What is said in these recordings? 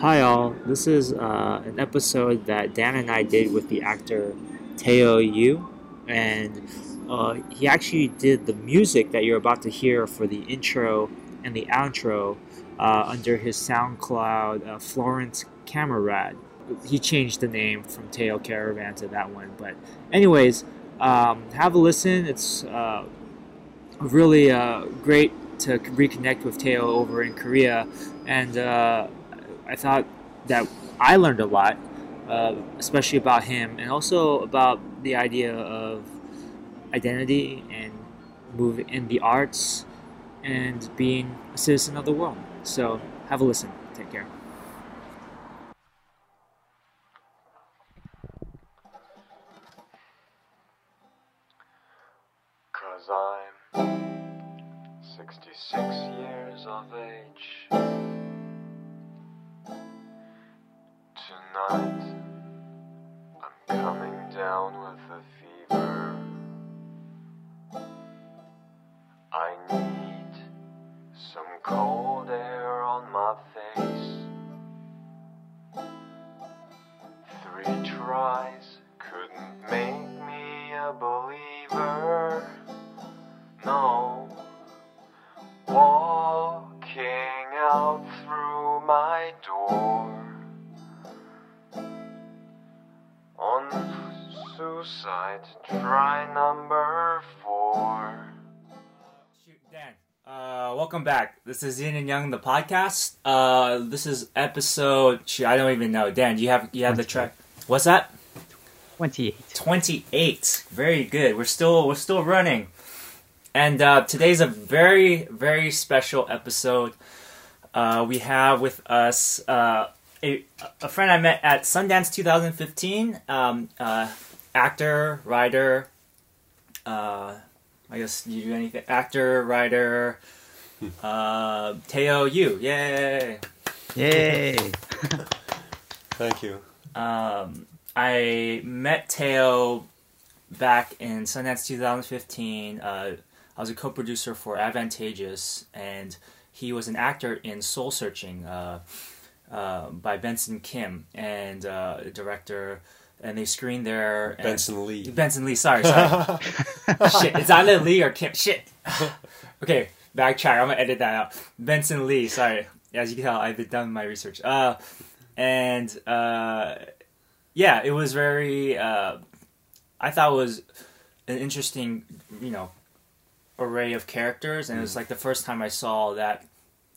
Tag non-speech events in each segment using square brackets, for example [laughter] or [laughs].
Hi, all. This is uh, an episode that Dan and I did with the actor Teo Yoo, and uh, he actually did the music that you're about to hear for the intro and the outro uh, under his SoundCloud uh, Florence Camerad. He changed the name from Teo Caravan to that one, but anyways, um, have a listen. It's uh, really uh, great to reconnect with Teo over in Korea, and I thought that I learned a lot, uh, especially about him, and also about the idea of identity and moving in the arts and being a citizen of the world. So have a listen. Take care. Cause I'm 66 years of age. Tonight, I'm coming down with a fever. This is Yin and Yang, the podcast. Uh, this is episode. I don't even know. Dan, you have you have the track. What's that? 28. Twenty-eight. Very good. We're still we're still running, and uh, today's a very very special episode. Uh, we have with us uh, a a friend I met at Sundance 2015. Um, uh, actor, writer. Uh, I guess you do anything. Actor, writer. Uh, Teo Yoo. Yay. Yay! Thank you. Um, I met Teo back in Sundance 2015. Uh, I was a co-producer for Advantageous, and he was an actor in Soul Searching uh, uh, by Benson Kim and uh, a director. And they screened there. and- Benson Lee. Benson Lee. Sorry, sorry. [laughs] Shit, it's either Lee or Kim. Shit. [laughs] okay, backtrack. I'm gonna edit that out. Benson Lee. Sorry. As you can tell, I've done my research. Uh, and uh, yeah, it was very. Uh, I thought it was an interesting, you know, array of characters, and it was like the first time I saw that,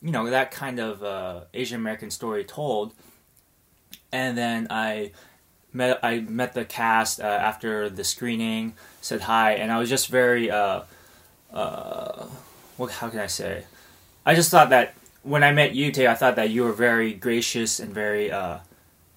you know, that kind of uh, Asian American story told. And then I met I met the cast uh, after the screening, said hi, and I was just very uh, uh, what how can I say? I just thought that when I met you, Tay, I thought that you were very gracious and very uh,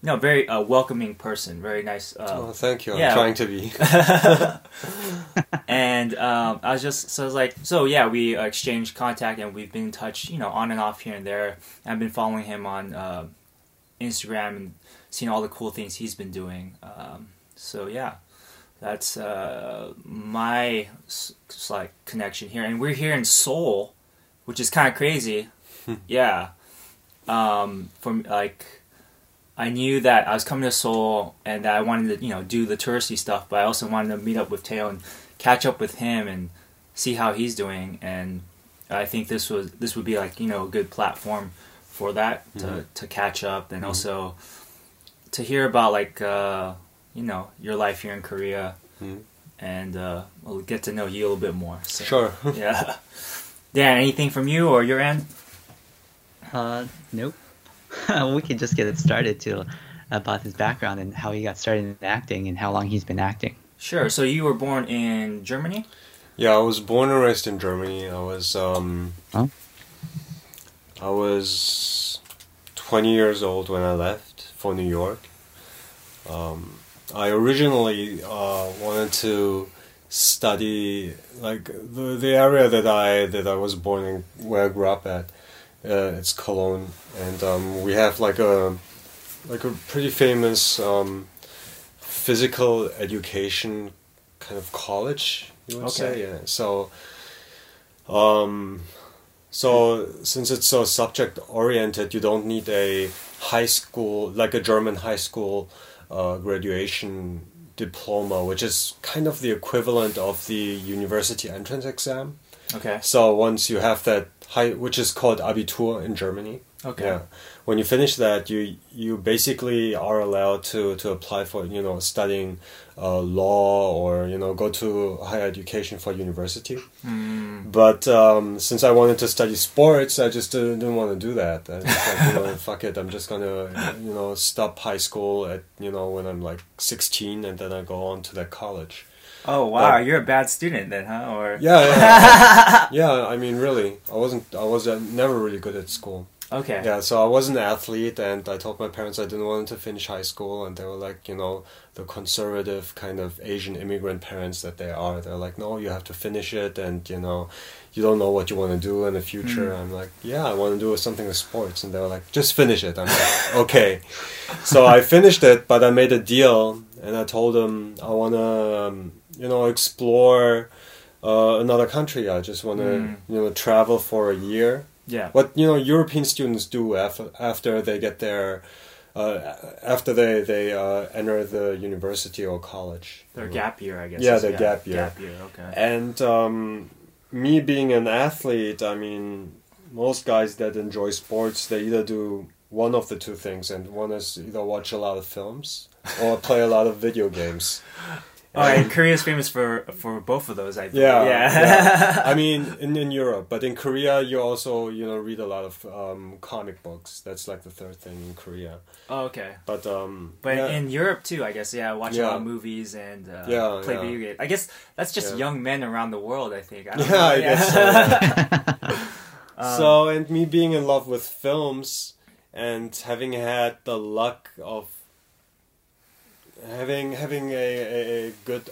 know, very uh, welcoming person, very nice. Uh, Oh, thank you. I'm trying to be. [laughs] and um, I was just so I was like, so yeah, we uh, exchanged contact and we've been in touch, you know, on and off here and there. I've been following him on uh, Instagram and seeing all the cool things he's been doing. Um, so yeah, that's uh, my like connection here, and we're here in Seoul, which is kind of crazy. [laughs] yeah, um, from like. I knew that I was coming to Seoul and that I wanted to, you know, do the touristy stuff, but I also wanted to meet up with Teo and catch up with him and see how he's doing. And I think this was this would be like you know a good platform for that to to catch up and also to hear about like uh, you know your life here in Korea Mhm. and uh, we'll get to know you a little bit more. So, Sure. [laughs] Yeah. Dan, anything from you or your end? Uh, nope. [laughs] we can just get it started to about his background and how he got started in acting and how long he's been acting. Sure. So you were born in Germany. Yeah, I was born and raised in Germany. I was um Oh. I was 20 years old when I left for New York. Um, I originally uh, wanted to study like the the area that I that I was born in, where I grew up at. Uh, it's Cologne, and um, we have like a like a pretty famous um, physical education kind of college. You would say, Okay. yeah. So, um, so since it's so subject oriented, you don't need a high school, like a German high school uh, graduation diploma, which is kind of the equivalent of the university entrance exam. Okay. So once you have that high, which is called Abitur in Germany. Okay. Yeah. When you finish that, you you basically are allowed to to apply for you know studying uh, law or you know go to higher education for university. Mm. But um, since I wanted to study sports, I just didn't, didn't want to do that. I was like, you know, [laughs] fuck it, I'm just gonna you know stop high school at you know when I'm like 16, and then I go on to that college. Oh wow, But- you're a bad student then, huh? Or Yeah, yeah, [laughs] yeah. I mean, really, I wasn't. I was uh, never really good at school. Okay. Yeah, so I was an athlete, and I told my parents I didn't want to finish high school, and they were like, you know, the conservative kind of Asian immigrant parents that they are. They're like, no, you have to finish it, and you know, you don't know what you want to do in the future. I'm like, yeah, I want to do something with sports, and they were like, just finish it. I'm like, [laughs] okay. So I finished it, but I made a deal, and I told them I want to, um, you know, explore. Uh, another country. I just want to, Mm. you know, travel for a year Yeah. what you know European students do after after they get their uh, after they they uh, enter the university or college. Their gap year, I guess. Yeah, their gap year. Gap year. Okay. And um, me being an athlete, I mean, most guys that enjoy sports, they either do one of the two things, and one is either watch a lot of films or play a lot of video games. [laughs] Oh, and Korea's famous for for both of those. I think. Yeah, Yeah. yeah. [laughs] I mean, in, in Europe, but in Korea, you also you know read a lot of um, comic books. That's like the third thing in Korea. oh, okay. But um, But yeah, in Europe too, I guess. Yeah, watch a lot of movies and uh, Yeah, play yeah. video games. I guess that's just Yeah. young men around the world. I think. I don't Yeah, know. I guess so, [laughs] [laughs] Um, so and me being in love with films and having had the luck of having having a, a, good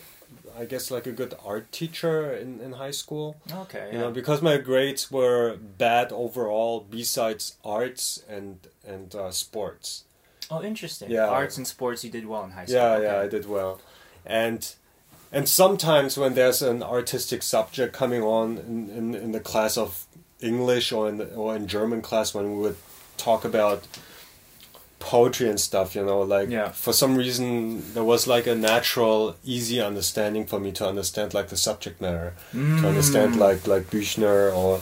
I guess like a good art teacher in, in high school. okay. You Yeah. know, because my grades were bad overall besides arts and and uh, sports. oh, interesting. Yeah. Arts and sports, you did well in high school. Yeah, okay. yeah, I did well. And and sometimes when there's an artistic subject coming on in, in, in the class of English or in the, or in German class when we would talk about poetry and stuff, you know, like Yeah. for some reason there was like a natural, easy understanding for me to understand like the subject matter, to understand Mm. like like Büchner or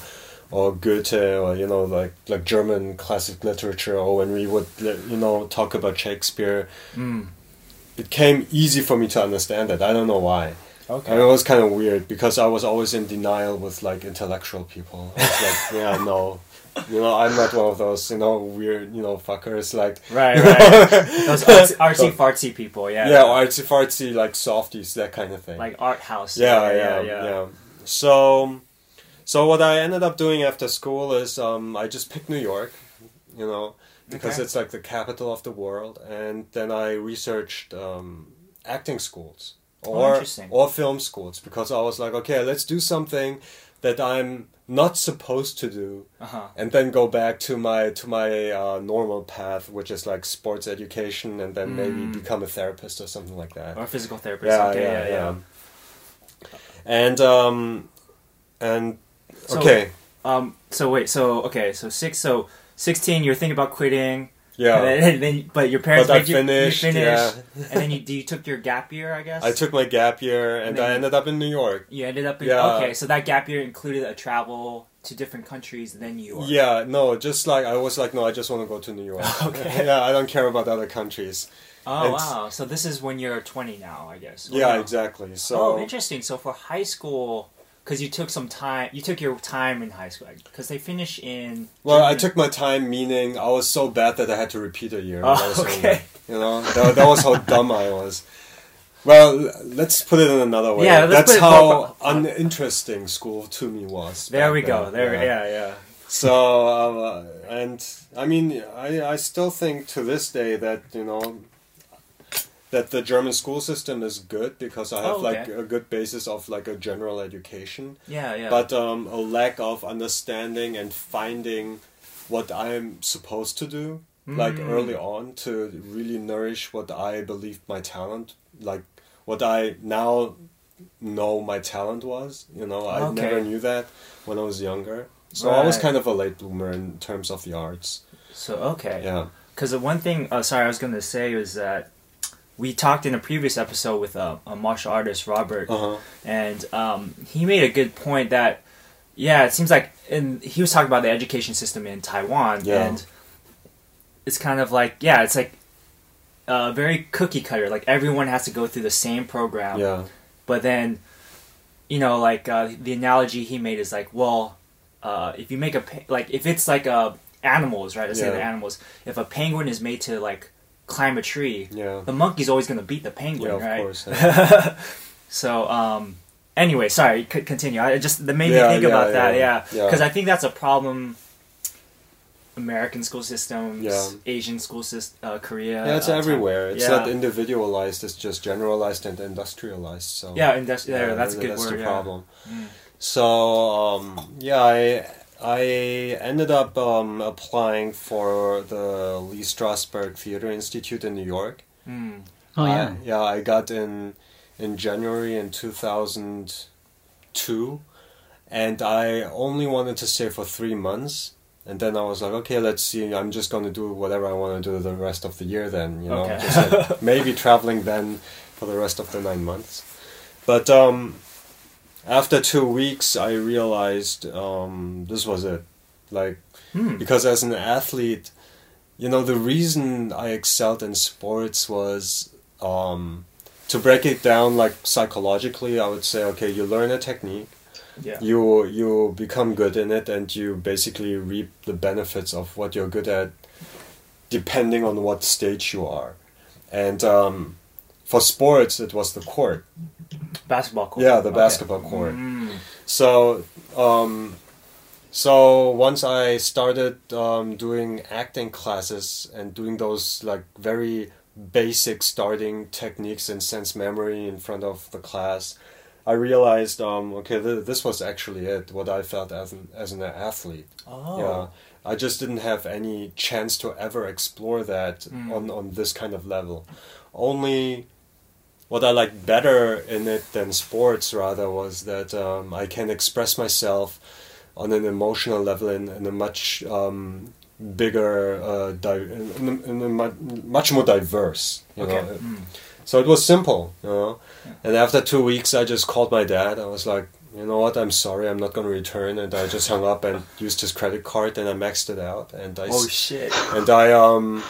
or Goethe or you know like like German classic literature or when we would you know talk about Shakespeare Mm. it came easy for me to understand that I don't know why. Okay. And it was kind of weird because I was always in denial with like intellectual people. I was like, [laughs] yeah, no, [laughs] you know, I'm not one of those, you know, weird, you know, fuckers. Like, [laughs] Right, right. Those [laughs] artsy, artsy fartsy people. Yeah. yeah, artsy fartsy, like softies, that kind of thing. Like art house. yeah, yeah, yeah, So, so what I ended up doing after school is um, I just picked New York, you know, because Okay. it's like the capital of the world, and then I researched um, acting schools Oh, or interesting. or film schools because I was like, okay, let's do something that I'm not supposed to do, Uh huh. and then go back to my to my uh, normal path, which is like sports education, and then maybe Mm. become a therapist or something like that. Or a physical therapist. Yeah, okay, yeah, yeah, yeah. And um, and So- okay, Um. So wait. So okay. So six. So sixteen. You're thinking about quitting. Yeah. And then, and [laughs] then- but your parents But I made you, finished, you finished, yeah. and then you you took your gap year, I guess. I took my gap year, and then I ended up in New York. You ended up in Yeah. okay. So that gap year included a travel to different countries, then New York. Yeah, no, just like I was like, no, I just want to go to New York. [laughs] Okay. [laughs] yeah, I don't care about other countries. Oh And- wow. So this is when you're 20 now, I guess. Yeah, exactly. So oh, interesting. So for high school, because you took some time, you took your time in high school, because they finish in. Well, I took my time, meaning I was so bad that I had to repeat a year. Oh, [laughs] okay. You know, that, that was how dumb I was. Well, let's put it in another way. Yeah, That's how uninteresting school to me was. There we go. then. There. Yeah, yeah. So, uh, and I mean, I, I still think to this day that, you know, that the German school system is good because I have Oh, like a good basis of like a general education, Yeah, yeah. but um, a lack of understanding and finding what I'm supposed to do, like Mm. early on, to really nourish what I believed my talent, like what I now know my talent was. You know, I Okay. never knew that when I was younger. So I was kind of a late bloomer in terms of the arts. so okay. Yeah. because the one thing, uh, sorry, I was going to say was that we talked in a previous episode with uh, a martial artist, Robert, Uh huh. and um, he made a good point that, yeah, it seems like, and he was talking about the education system in Taiwan, Yeah. and it's kind of like, yeah, it's like uh, very cookie cutter. Like everyone has to go through the same program, Yeah. but then, you know, like uh, the analogy he made is like, well, uh, if you make a like if it's like uh, animals, right? Let's say the animals. If a penguin is made to like climb a tree, Yeah. the monkey's always going to beat the penguin, Yeah, of right? course. [laughs] so, um, anyway, sorry, c- continue. I just that made Yeah, me think yeah, about that, yeah, yeah, yeah. because I think that's a problem. American school systems, Yeah. Asian school system, uh, Korea. Yeah, it's uh, everywhere. It's yeah. not individualized. It's just generalized and industrialized. So Yeah, that's, yeah, Yeah, that's a good that's word. the yeah. problem. Mm. So um, yeah, I I ended up um, applying for the Lee Strasberg Theater Institute in New York. Mm. Oh I- yeah. yeah, I got in in January in two thousand two, and I only wanted to stay for three months. And then I was like, okay, let's see. I'm just going to do whatever I want to do the rest of the year. Then you know, Okay. just like maybe traveling then for the rest of the nine months. But um, after two weeks, I realized um, this was it. Like Hmm. because as an athlete, you know, the reason I excelled in sports was um, to break it down like psychologically. I would say, okay, you learn a technique, Yeah. you you become good in it, and you basically reap the benefits of what you're good at, depending on what stage you are. And um, for sports, it was the court. Basketball court. Yeah, the Okay. basketball court. Mm. So, um, so once I started um, doing acting classes and doing those like very basic starting techniques and sense memory in front of the class, I realized, um, okay, th- this was actually it. What I felt as an as an athlete. Oh. Yeah, I just didn't have any chance to ever explore that Mm. on on this kind of level. Only what I liked better in it than sports rather was that um, I can express myself on an emotional level in, in a much um, bigger, uh, di- in, in a mu- much more diverse. You Okay. know? Mm. So it was simple, you know. And after two weeks, I just called my dad. I was like, you know what? I'm sorry, I'm not going to return. And I just hung up and used his credit card, and I maxed it out. And I Oh shit. and I um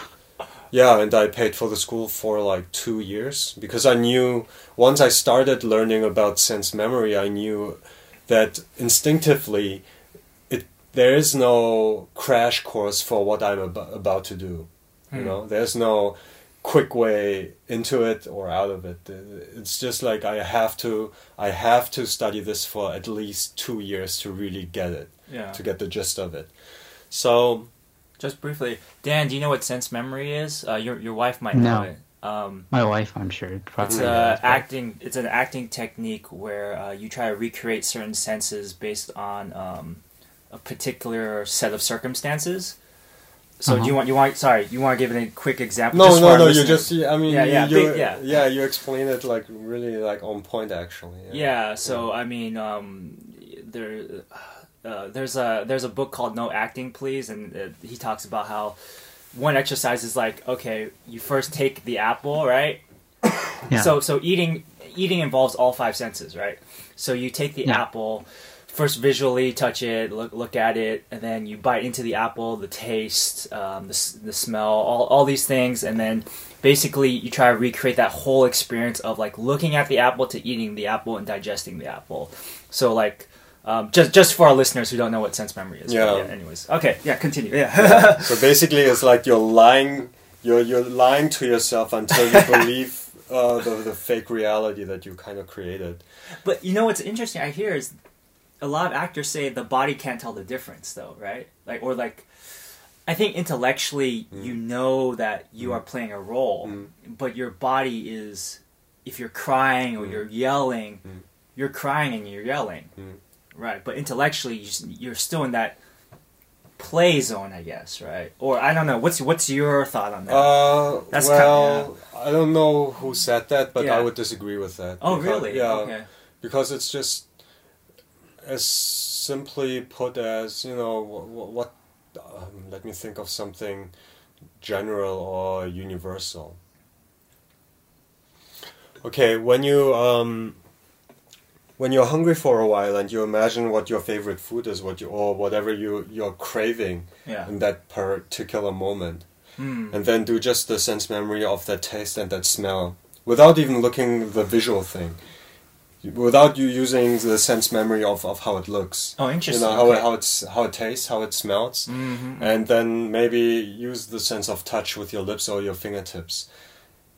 yeah, and I paid for the school for like two years because I knew once I started learning about sense memory, I knew that instinctively it there is no crash course for what I'm ab- about to do. You Hmm. know, there's no quick way into it or out of it. It's just like I have to I have to study this for at least two years to really get it, Yeah. to get the gist of it. So Just briefly, Dan, do you know what sense memory is? Uh, your your wife might No. know it. Um, My wife, I'm sure, it's a knows, but- acting. It's an acting technique where uh, you try to recreate certain senses based on um, a particular set of circumstances. So do you Uh-huh. want you want sorry you want to give it a quick example? No, just no, our no. You just, I mean, Yeah, yeah, you, big- yeah. yeah, you explain it like really like on point, actually. Yeah. So I mean, um, there, uh, there's a there's a book called No Acting Please, and uh, he talks about how one exercise is like, okay, you first take the apple, right? [coughs] Yeah. So so eating eating involves all five senses, right? So you take the Yeah. apple, first visually touch it, look look at it, and then you bite into the apple, the taste, um, the the smell, all all these things, and then basically you try to recreate that whole experience of like looking at the apple to eating the apple and digesting the apple. So like. Um, just just for our listeners who don't know what sense memory is. but Yeah. anyways. Okay. Yeah. Continue. Yeah. [laughs] So basically, it's like you're lying, you're you're lying to yourself until you [laughs] believe uh, the the fake reality that you kind of created. But you know what's interesting I hear is a lot of actors say the body can't tell the difference though, right? Like or like I think intellectually you know that you are playing a role, Mm. but your body is if you're crying or Mm. you're yelling, Mm. you're crying and you're yelling. Right, but intellectually you're still in that play zone, I guess, right? Or I don't know. What's what's your thought on that? Uh, That's well, I don't know who said that, but Yeah. I would disagree with that. oh, because- really? Yeah. Okay. because it's just as simply put as you know what, what um, let me think of something general or universal. Okay, when you um, when you're hungry for a while and you imagine what your favorite food is, what you or whatever you you're craving Yeah. in that particular moment, Hmm. and then do just the sense memory of that taste and that smell without even looking the visual thing, without you using the sense memory of, of how it looks. Oh, You interesting. know how, it, how it's how it tastes, how it smells, Mhm. and then maybe use the sense of touch with your lips or your fingertips.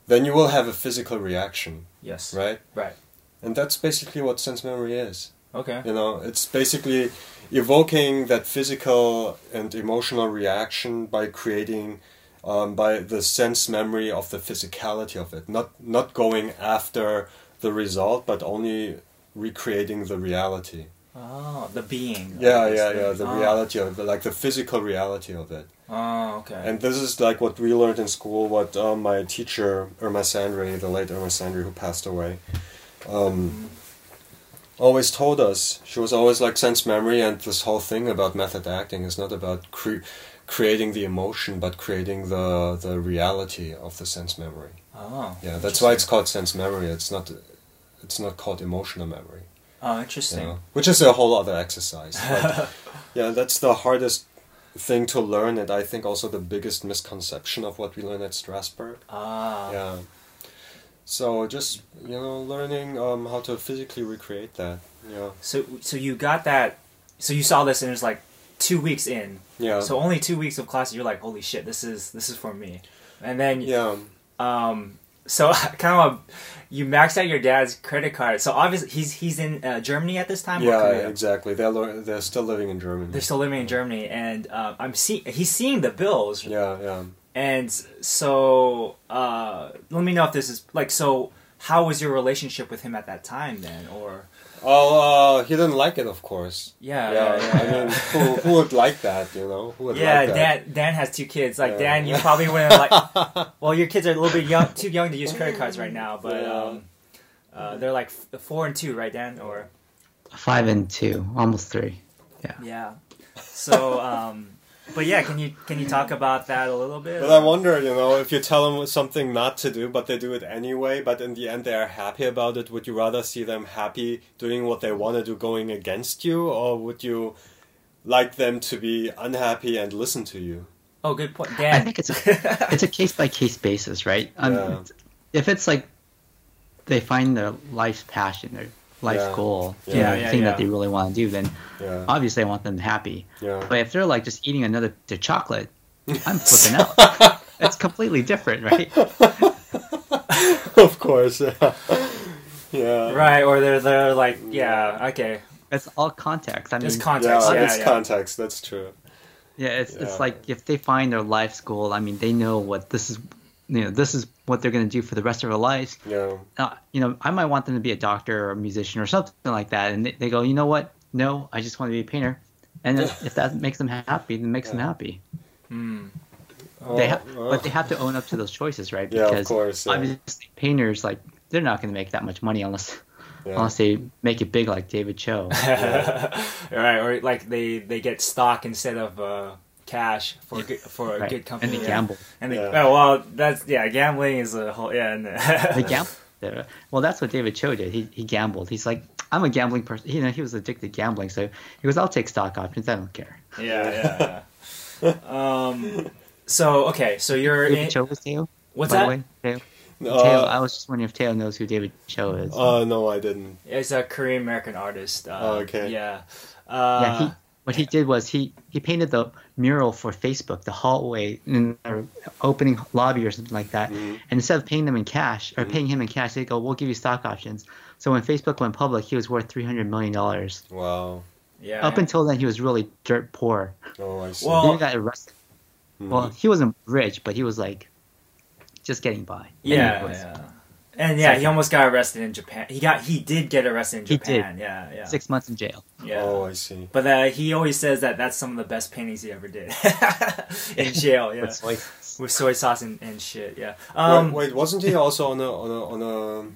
Then you will have a physical reaction, Yes. right? Right. And that's basically what sense memory is. Okay. You know, it's basically evoking that physical and emotional reaction by creating, um, by the sense memory of the physicality of it. Not not going after the result, but only recreating the reality. Oh, the being. Yeah, yeah, thing. yeah. The Oh. reality of it, like the physical reality of it. Oh, okay. And this is like what we learned in school. What um, my teacher Irma Sandrey, the late Irma Sandrey, who passed away, um, always told us. She was always like sense memory, and this whole thing about method acting is not about cre- creating the emotion, but creating the the reality of the sense memory. oh. Yeah, that's why it's called sense memory. It's not. It's not called emotional memory. Oh, You interesting. know? Which is a whole other exercise. But, [laughs] yeah, that's the hardest thing to learn, and I think also the biggest misconception of what we learn at Strasberg. Ah. Yeah. So just you know, learning um, how to physically recreate that. Yeah. So, so you got that. So you saw this, and it was like two weeks in. Yeah. So only two weeks of class, you're like, holy shit, this is this is for me. And then, yeah. um, so [laughs] kind of, you maxed out your dad's credit card. So obviously, he's he's in uh, Germany at this time. Yeah. Exactly. They're lear- they're still living in Germany. They're still living in Germany, and uh, I'm see he's seeing the bills, Yeah. Yeah. And so uh, let me know if this is like so. How was your relationship with him at that time then, or Oh, uh, he didn't like it, of course. yeah, Yeah. yeah, yeah, I mean, who, who would like that? You know, who would yeah, like that? Dan. Dan has two kids. Like Yeah. Dan, you probably wouldn't like. [laughs] Well, your kids are a little bit young, too young to use credit cards right now. But Yeah. um, uh, they're like f- four and two, right, Dan? Or Five and two, almost three. yeah. Yeah. So, um, but yeah, can you can you talk about that a little bit? But I wonder, you know, if you tell them something not to do, but they do it anyway, but in the end they are happy about it, would you rather see them happy doing what they want to do going against you, or would you like them to be unhappy and listen to you? Oh, good point, I think it's a, [laughs] it's a case by case basis, right? Um, Yeah. If it's like they find their life's passion, their life's Yeah. goal, Yeah. you know, Yeah, yeah, thing yeah. that they really want to do, then Yeah. obviously I want them happy. Yeah. But if they're like just eating another the chocolate, I'm [laughs] flipping out. It's completely different, right? [laughs] of course, yeah. [laughs] yeah. right, or they're they're like, yeah, okay. It's all context. I mean, There's Yeah, context. Yeah, it's yeah. context, that's true. yeah, it's Yeah. it's like if they find their life's goal, I mean, they know what this is. You know, this is what they're going to do for the rest of their lives. Yeah. uh, you know, I might want them to be a doctor or a musician or something like that, and they, they go, you know what? No, I just want to be a painter, and if that makes them happy, then makes them Yeah. happy. Hmm. They ha- oh. but they have to own up to those choices, right? Yeah, of Because course, yeah. obviously, painters like they're not going to make that much money unless Yeah. unless they make it big like David Choe. [laughs] right, or like they they get stock instead of uh, cash for a good, for a good company. and they yeah. gamble. And they, Yeah. oh well, that's yeah, gambling is a whole yeah. And, [laughs] They gamble. there. Well, that's what David Choe did. He he gambled. He's like, I'm a gambling person. You know, he was addicted to gambling, so he goes, I'll take stock options. I don't care. yeah, yeah, yeah. um. So okay, so you're in, Choe was Teo. what's by that? the way, Teo. Uh, Teo. I was just wondering if Teo knows who David Choe is. uh, no, I didn't. He's a Korean American artist. Uh, Oh, okay. Yeah. Uh, yeah, he, what he did was he, he painted the mural for Facebook, the hallway in the opening lobby or something like that. Mhm. And instead of paying them in cash or Mhm. paying him in cash, they go, "We'll give you stock options." So when Facebook went public, he was worth three hundred million dollars. Wow. yeah. Up until then, he was really dirt poor. Oh, I see. Well- he got arrested. Mhm. Well, he wasn't rich, but he was like just getting by. yeah, Anyways, yeah. And yeah, he almost got arrested in Japan. He got he did get arrested in Japan. He did. Japan. Yeah, yeah. Six months in jail. Yeah. Oh, I see. But uh, he always says that that's some of the best paintings he ever did [laughs] in jail. Yeah, With soy- with soy sauce and, and shit. Yeah. Um, wait, wait, wasn't he also on a on a on a?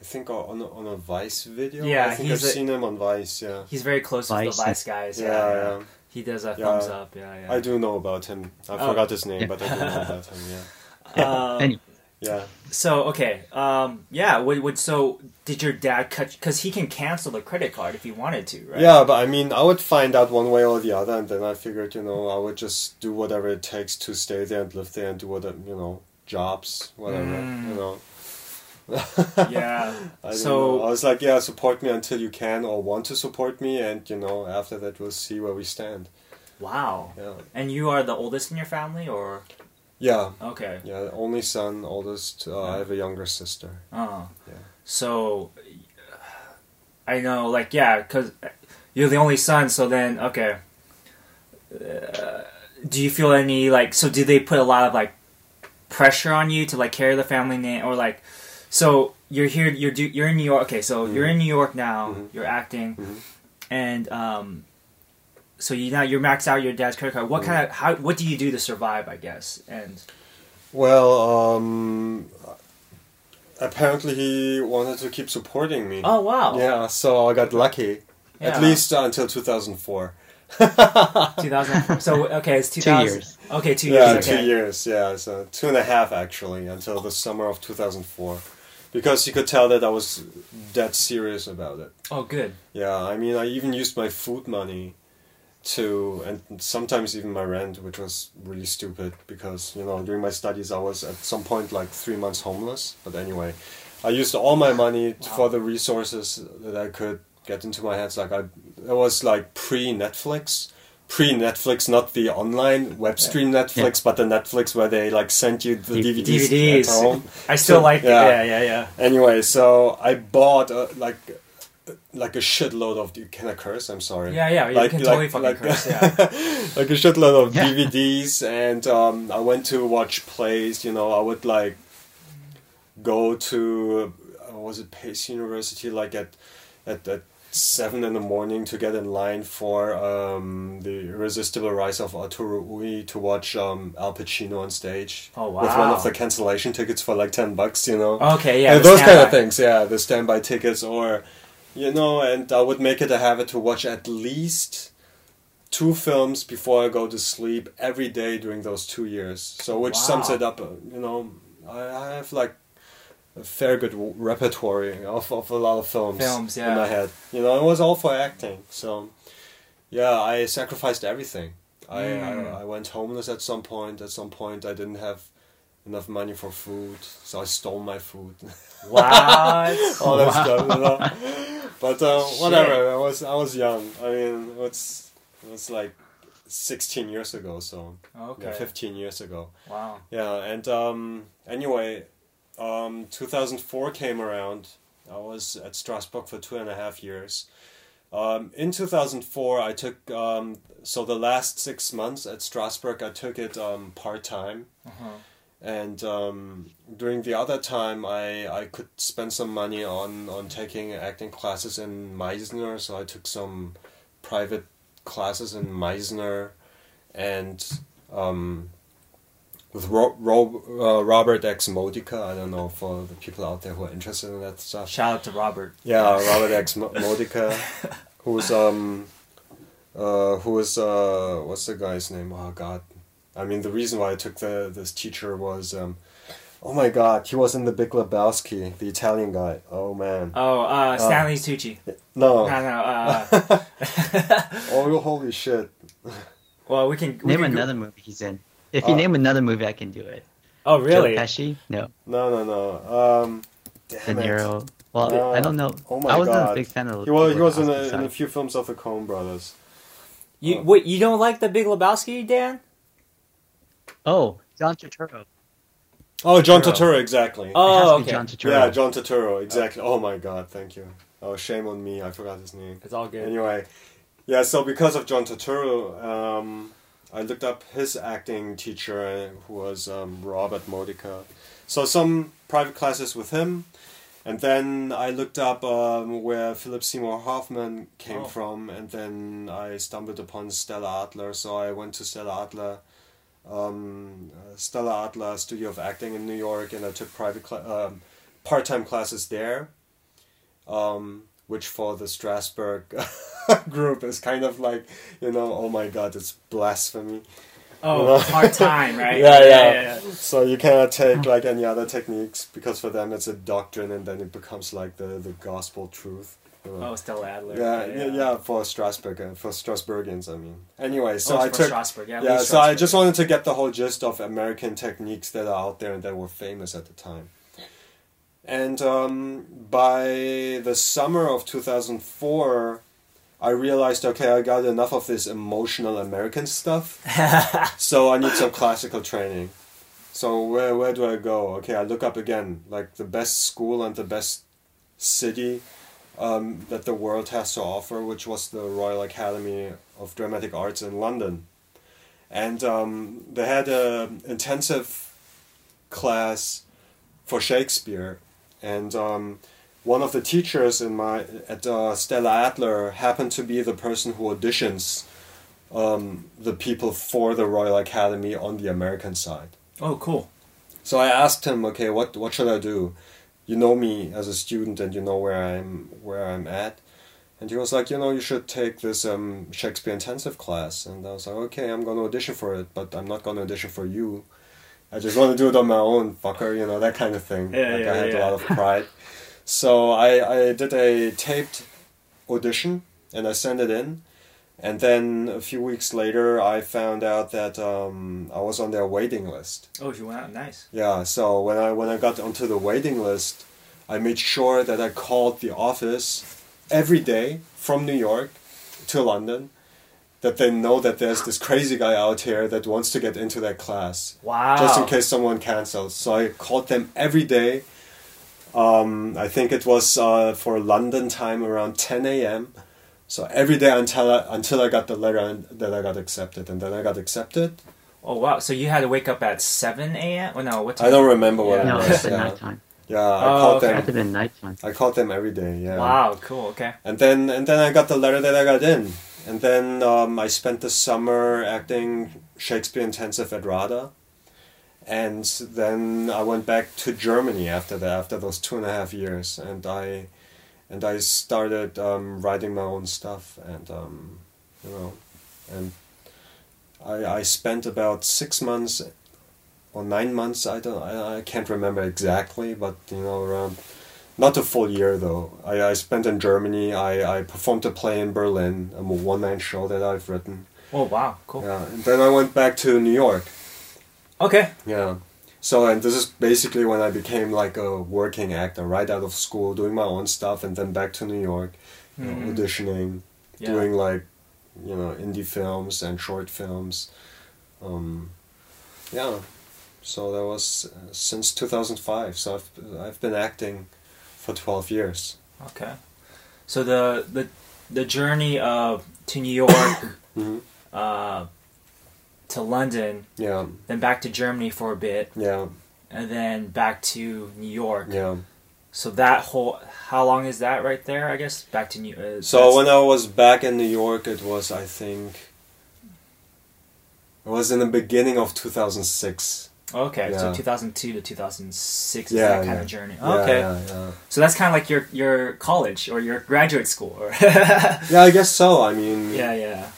I think uh, on a, on a Vice video. Yeah, I think I've he's a- seen him on Vice. Yeah. He's very close with Vice. the Vice guys. Yeah, Yeah, yeah. He does a Yeah. thumbs up. Yeah, yeah. I do know about him. I Oh. forgot his name, Yeah. but I do know [laughs] about him. Yeah, Um, Any- yeah. So okay, um, yeah. Would, would so did your dad cut? Because he can cancel the credit card if he wanted to, right? Yeah, but I mean, I would find out one way or the other, and then I figured, you know, I would just do whatever it takes to stay there and live there and do whatever, you know, jobs, whatever, Mm. you know. [laughs] Yeah. [laughs] I So- know. I was like, yeah, support me until you can or want to support me, and you know, after that, we'll see where we stand. Wow. Yeah, And you are the oldest in your family, or yeah, okay? yeah. Only son, oldest. Uh, I have a younger sister. Oh. Yeah. So I know, like, yeah, because you're the only son. So then, okay. Uh, do you feel any like? So do they put a lot of like pressure on you to like carry the family name, or like? So you're here. You're do, you're in New York. Okay, so you're in New York now. Mhm. You're acting, Mhm. and um. So you now you're maxed out your dad's credit card. What Mhm. kind of how? What do you do to survive? I guess and Well, um, apparently he wanted to keep supporting me. oh wow Yeah, so I got lucky. Yeah. At least uh, until 2004. 2000 [laughs] so okay it's 2000 years. okay two yeah, years okay. two years. Yeah, so two and a half actually until the summer of 2004, because you could tell that I was dead serious about it. oh good Yeah, I mean, I even used my food money to, and sometimes even my rent, which was really stupid because you know during my studies I was at some point like three months homeless. But anyway, I used all my money t- for the resources that I could get into my hands. Like I, it was like pre Netflix. Pre Netflix, not the online web stream Netflix, but the Netflix where they like sent you the D- DVDs, DVDs. at home. I still So, like yeah. yeah yeah yeah Anyway, so I bought uh, like like a shitload of. Can I curse? I'm sorry. yeah yeah you can totally fucking curse [laughs] yeah like a shitload of Yeah. DVDs, and um, I went to watch plays. You know, I would like go to uh, was it Pace University like at at at seven in the morning to get in line for um, the Irresistible Rise of Arturo Ui to watch um, Al Pacino on stage Oh, wow. with one of the cancellation tickets for like ten bucks. You know. okay yeah and the those kind of things, yeah, the standby tickets, or you know, and I would make it a habit to watch at least two films before I go to sleep every day during those two years. So, which sums it up. uh, You know, I, I have like a fair good repertoire of, of a lot of films, Films, in my head. You know, it was all for acting. So, yeah, I sacrificed everything. I, Mm. I I went homeless at some point. At some point, I didn't have enough money for food, so I stole my food. [laughs] what [laughs] all that stuff, you know. But uh, whatever. I was I was young. I mean, it's it was like sixteen years ago, so okay yeah, fifteen years ago. wow Yeah, and um, anyway, um, 2004 came around. I was at Strasberg for two and a half years. Um, in 2004, I took um, so the last six months at Strasberg, I took it um, part time, uh-huh. And um, during the other time, I, I could spend some money on, on taking acting classes in Meisner. So I took some private classes in Meisner, and um, with Ro- Ro- uh, Robert X Modica. I don't know for the people out there who are interested in that stuff. shout out to Robert Yeah, Robert X Mo- Modica, who's um, uh, who is uh, what's the guy's name? Oh God, I mean the reason why I took the this teacher was um, oh my God, he was in the Big Lebowski, the Italian guy. Oh man, oh uh Stanley Tucci no, no no uh [laughs] oh holy shit. [laughs] well we can we Name can go- another movie he's in. If you Uh, name another movie, I can do it. oh really Joe Pesci? No. No, no, no. Um, De damn it. Well, No. I don't know. Oh my I wasn't God. a big fan of. He was, he was in, a, in a few films of the Coen brothers. you wait you don't like the Big Lebowski Dan Oh, John Turturro. Oh, John Turturro. Turturro, exactly. Oh okay John Turturro. Yeah, John Turturro, exactly. Oh my god, thank you. Oh, shame on me, I forgot his name. it's all good Anyway, yeah, so because of John Turturro, um, I looked up his acting teacher, uh, who was um, Robert Modica. So some private classes with him, and then I looked up um, where Philip Seymour Hoffman came Oh. from, and then I stumbled upon Stella Adler. So I went to Stella Adler, um, uh, Stella Adler Studio of Acting in New York, and I took private cla- um, part-time classes there, um, which for the Strasberg [laughs] group is kind of like you know oh my god it's blasphemy Oh, hard time, [laughs] right? yeah, yeah, So you cannot take like any other techniques because for them it's a doctrine, and then it becomes like the the gospel truth. Know. Oh, Stella Adler. yeah, yeah, yeah, for Strasberg, uh, for Strasbergians, I mean. Anyway, so oh, I took Strasberg. Yeah, yeah, so I just wanted to get the whole gist of American techniques that are out there and that were famous at the time. And um, by the summer of 2004, I realized, okay, I got enough of this emotional American stuff. [laughs] so I need some classical training. So where where do I go? Okay, I look up again, like the best school and the best city um, that the world has to offer, which was the Royal Academy of Dramatic Arts in London, and um, they had an intensive class for Shakespeare, and um, one of the teachers in my at uh, Stella Adler happened to be the person who auditions um, the people for the Royal Academy on the American side. Oh, cool. So I asked him, okay, what what should I do? You know me as a student, and you know where I'm where I'm at. And he was like, you know, you should take this um, Shakespeare intensive class. And I was like, okay, I'm gonna audition for it, but I'm not gonna audition for you. I just want to do it on my own, fucker. You know that kind of thing. Yeah, like yeah, I had yeah. a lot of pride. [laughs] so I I did a taped audition and I sent it in. And then a few weeks later, I found out that um, I was on their waiting list. Oh, you went out. Nice. Yeah, so when I when I got onto the waiting list, I made sure that I called the office every day from New York to London, that they know that there's this crazy guy out here that wants to get into that class, Wow. just in case someone cancels. So I called them every day. Um, I think it was uh, for London time around 10 a.m. So every day until I, until I got the letter and that I got accepted, and then I got accepted. Oh wow! So you had to wake up at seven a.m. Well, no, what time? I don't remember what Yeah. No, it it's was. been Yeah. nighttime. Yeah, I Oh, called okay. It them. had to been nighttime. I called them every day. Yeah. Wow, cool. Okay. And then and then I got the letter that I got in, and then um, I spent the summer acting Shakespeare intensive at RADA, and then I went back to Germany after that after those two and a half years, and I and I started um, writing my own stuff, and um, you know, and I I spent about six months or nine months. I don't I, I can't remember exactly, but you know around not a full year though. I, I spent in Germany. I, I performed a play in Berlin, a one man show that I've written. Oh wow, cool. Yeah, and then I went back to New York. Okay. Yeah. So and this is basically when I became like a working actor, right out of school, doing my own stuff, and then back to New York, you know, Mhm. auditioning, Yeah. doing like, you know, indie films and short films. Um, yeah. So that was uh, since two thousand five. So I've I've been acting for twelve years. Okay. So the the the journey of to New York, [coughs] hmm uh, to London, Yeah. then back to Germany for a bit, Yeah. and then back to New York. Yeah. So that whole how long is that right there? I guess back to New. Uh, So when I was back in New York, it was I think. It was in the beginning of two thousand six. okay, so 2002 to 2006 is Yeah, that kind yeah. of journey. Yeah, okay, Yeah, yeah. so that's kind of like your your college or your graduate school. Yeah, I guess so. I mean, [laughs] yeah, yeah.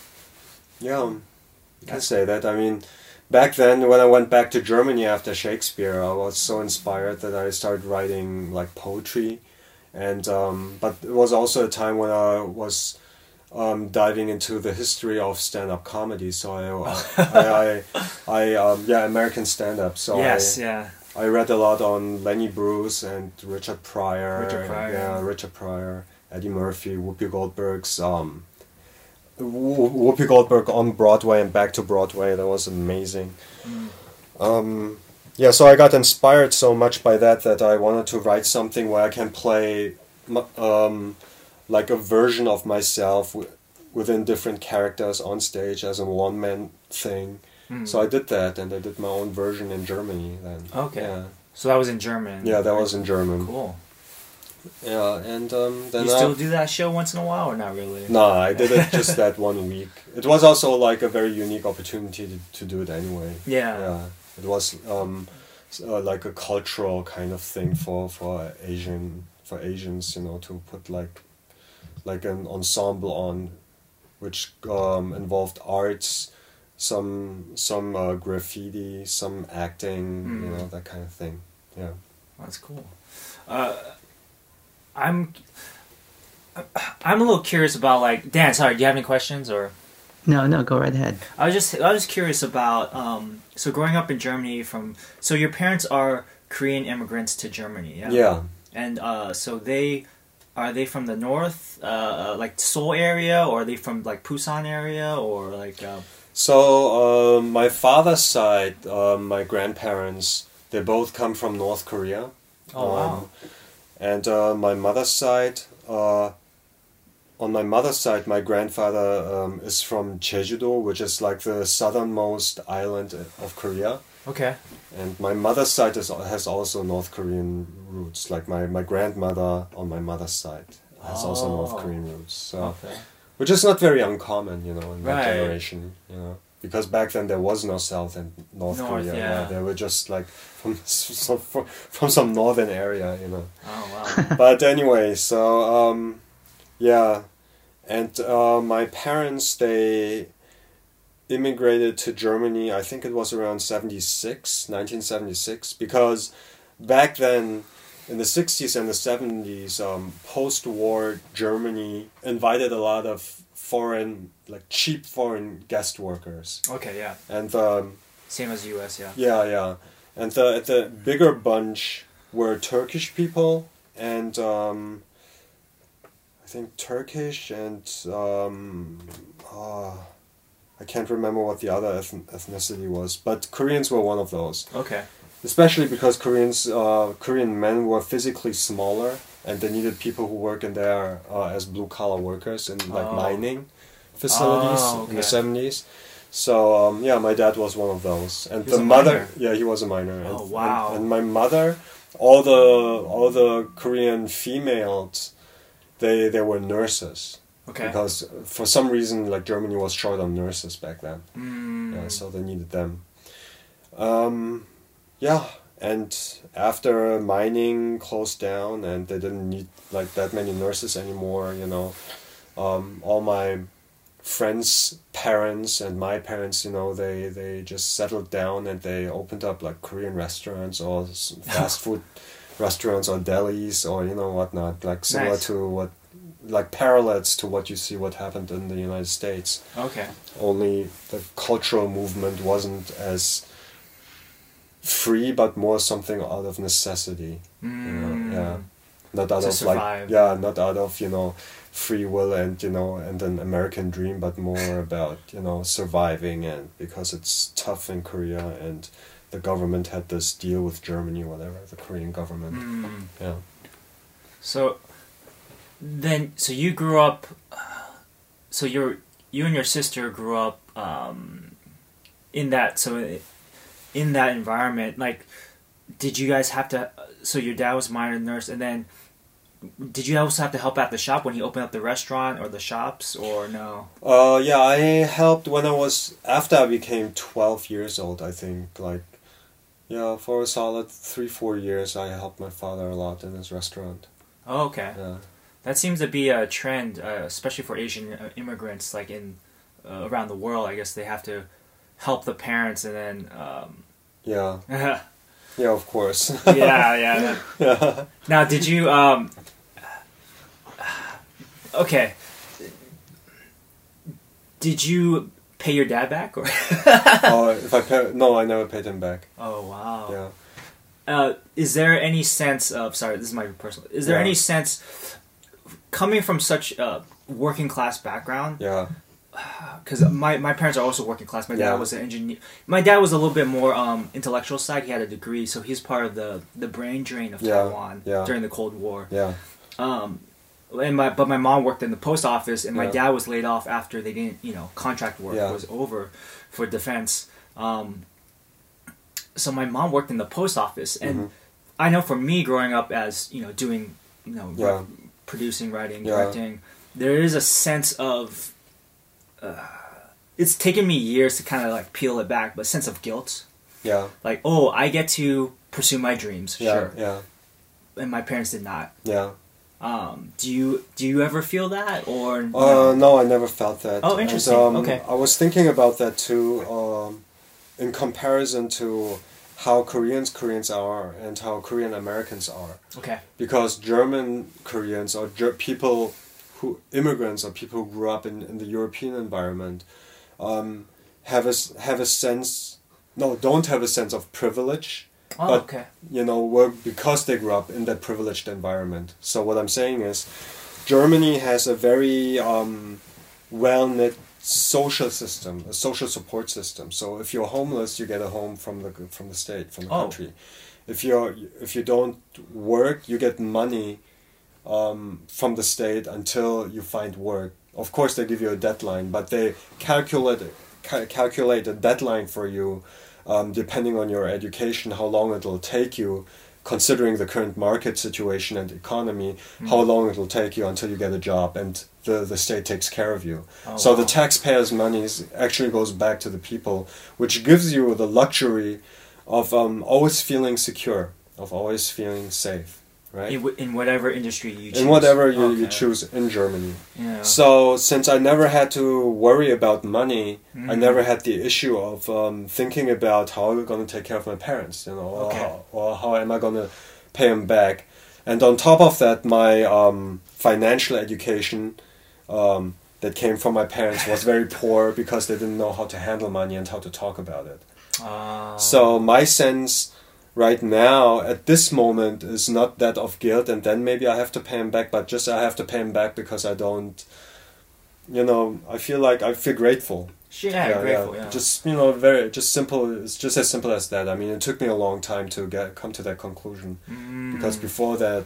yeah, can say that. I mean, back then when I went back to Germany after Shakespeare, I was so inspired that I started writing like poetry, and um, but it was also a time when I was um, diving into the history of stand-up comedy. So I, [laughs] I, I, I um, yeah, American stand-up. So yes, I, yeah. I read a lot on Lenny Bruce and Richard Pryor. Richard Pryor. Yeah, Richard Pryor, Eddie Murphy, Whoopi Goldberg's um, Whoopi Goldberg on Broadway and back to Broadway. That was amazing. Mm. Um, yeah, so I got inspired so much by that that I wanted to write something where I can play um, like a version of myself w- within different characters on stage as a one man thing. Mm. So I did that, and I did my own version in Germany. Then Okay. yeah, So that was in German. yeah, that was in German. cool. Yeah, and um, then you I, still do that show once in a while, or not really? no, I did it just that one week. It was also like a very unique opportunity to, to do it anyway. Yeah. Yeah, it was um, uh, like a cultural kind of thing for for Asian for Asians, you know, to put like like an ensemble on which um, involved arts, some some uh, graffiti, some acting, you Mm. know that kind of thing. Yeah. That's cool. Uh, I'm I'm a little curious about like Dan. Sorry, do you have any questions or? No, no, go right ahead. I was just I was curious about um, so growing up in Germany from so your parents are Korean immigrants to Germany, yeah. Yeah. And uh, so they are they from the north, uh, like Seoul area, or are they from like Busan area, or like uh, So uh, my father's side, uh, my grandparents, they both come from North Korea. oh wow, Um, and uh, my mother's side, uh, on my mother's side, my grandfather um, is from Jeju-do, which is like the southernmost island of Korea. okay, And my mother's side is, has also North Korean roots. Like my, my grandmother on my mother's side has also North Oh. Korean roots. So, okay, which is not very uncommon, you know, in that Right. generation. You know, because back then there was no South and North, North, Korea. yeah. they were just like from [laughs] some, from some northern area, you know oh wow, [laughs] but anyway, so um, yeah, and uh, my parents they immigrated to Germany. I think it was around 76, 1976, because back then in the 60s and the 70s, um, post-war Germany invited a lot of foreign, like cheap foreign guest workers, okay, yeah, and um, same as U.S. Yeah, yeah, yeah. And the the bigger bunch were Turkish people and um, I think Turkish and um, uh, I can't remember what the other eth- ethnicity was, but Koreans were one of those. okay, Especially because Koreans, uh, Korean men were physically smaller, and they needed people who work in there uh, as blue collar workers in like Oh. mining facilities Oh, in the seventies. So um, yeah, my dad was one of those, and He was the mother, miner? yeah, he was a miner. Oh, and, wow. And, and my mother, all the all the Korean females, they they were nurses okay. because for some reason like Germany was short on nurses back then. Mm, Yeah, so they needed them. Um, yeah, and after mining closed down and they didn't need like that many nurses anymore, you know, um, all my friends' parents and my parents, you know, they they just settled down and they opened up like Korean restaurants or [laughs] fast food restaurants or delis or you know whatnot, like similar Nice. to what like parallels to what you see what happened in the United States okay, only the cultural movement wasn't as free but more something out of necessity you know, Mm, yeah not out To of survive. like yeah not out of you know free will and you know and an american dream but more [laughs] about you know surviving and because it's tough in korea and the government had this deal with germany or whatever the korean government mm. yeah So then, so you grew up. So you're you and your sister grew up um, in that. So in that environment, like, did you guys have to? So your dad was a miner nurse, and then did you also have to help out the shop when he opened up the restaurant or the shops, or no? Uh, yeah, I helped when I was after I became twelve years old. I think like, yeah, for a solid three four years, I helped my father a lot in his restaurant. Oh, okay. Yeah, That seems to be a trend, uh, especially for Asian uh, immigrants, like in uh, around the world. I guess they have to help the parents, and then um, yeah, [laughs] yeah, yeah. Of course. [laughs] yeah. [laughs] yeah. Now, did you? Um, okay. Did you pay your dad back, or? Oh, if I pay, no, I never paid him back. oh wow. Yeah. Uh, is there any sense of sorry? This is my personal. Is there Yeah. any sense coming from such a working class background? Yeah. [sighs] because my, my parents are also working class. My dad Yeah. was an engineer. My dad was a little bit more um, intellectual side. He had a degree, so he's part of the the brain drain of Yeah, Taiwan yeah. during the Cold War. Yeah. Um, and my but my mom worked in the post office, and my dad was laid off after they didn't you know contract work was over for defense. Um, so my mom worked in the post office, and Mhm. I know for me growing up as you know doing you know Yeah. producing, writing, directing, there is a sense of. Uh, it's taken me years to kind of like peel it back, but sense of guilt, Yeah. like oh, I get to pursue my dreams, Yeah. sure, Yeah. and my parents did not. Yeah. Um, do you do you ever feel that or Uh, no, I never felt that. Oh, And, interesting. um, Okay. I was thinking about that too, um, in comparison to how Koreans Koreans are and how Korean Americans are. okay Because German Koreans or Ger- people who immigrants or people who grew up in, in the European environment um, have a have a sense no don't have a sense of privilege oh But- okay you know, work because they grew up in that privileged environment. So what I'm saying is, Germany has a very um, well knit social system, a social support system. So if you're homeless, you get a home from the from the state, from the Oh. country. If you're if you don't work, you get money um, from the state until you find work. Of course, they give you a deadline, but they calculate ca- calculate a deadline for you um, depending on your education, how long it'll take you, considering the current market situation and economy, how long it'll take you until you get a job, and the, the state takes care of you. Oh, so the taxpayers' money actually goes back to the people, which gives you the luxury of um, always feeling secure, of always feeling safe, right? in, in whatever industry you choose in whatever you, you choose in Germany. yeah So since I never had to worry about money, I Mm. never had the issue of um, thinking about how I'm going to take care of my parents, you know, or, Okay. how, or how am I going to pay them back. And on top of that, my um, financial education um, that came from my parents was very [laughs] poor because they didn't know how to handle money and how to talk about it. Ah. So my sense right now at this moment is not that of guilt and then maybe I have to pay him back, but just I have to pay him back because I don't you know, I feel like I feel grateful. yeah, grateful yeah, Just you know, very just simple it's just as simple as that. I mean it took me a long time to get come to that conclusion. Mm. Because before that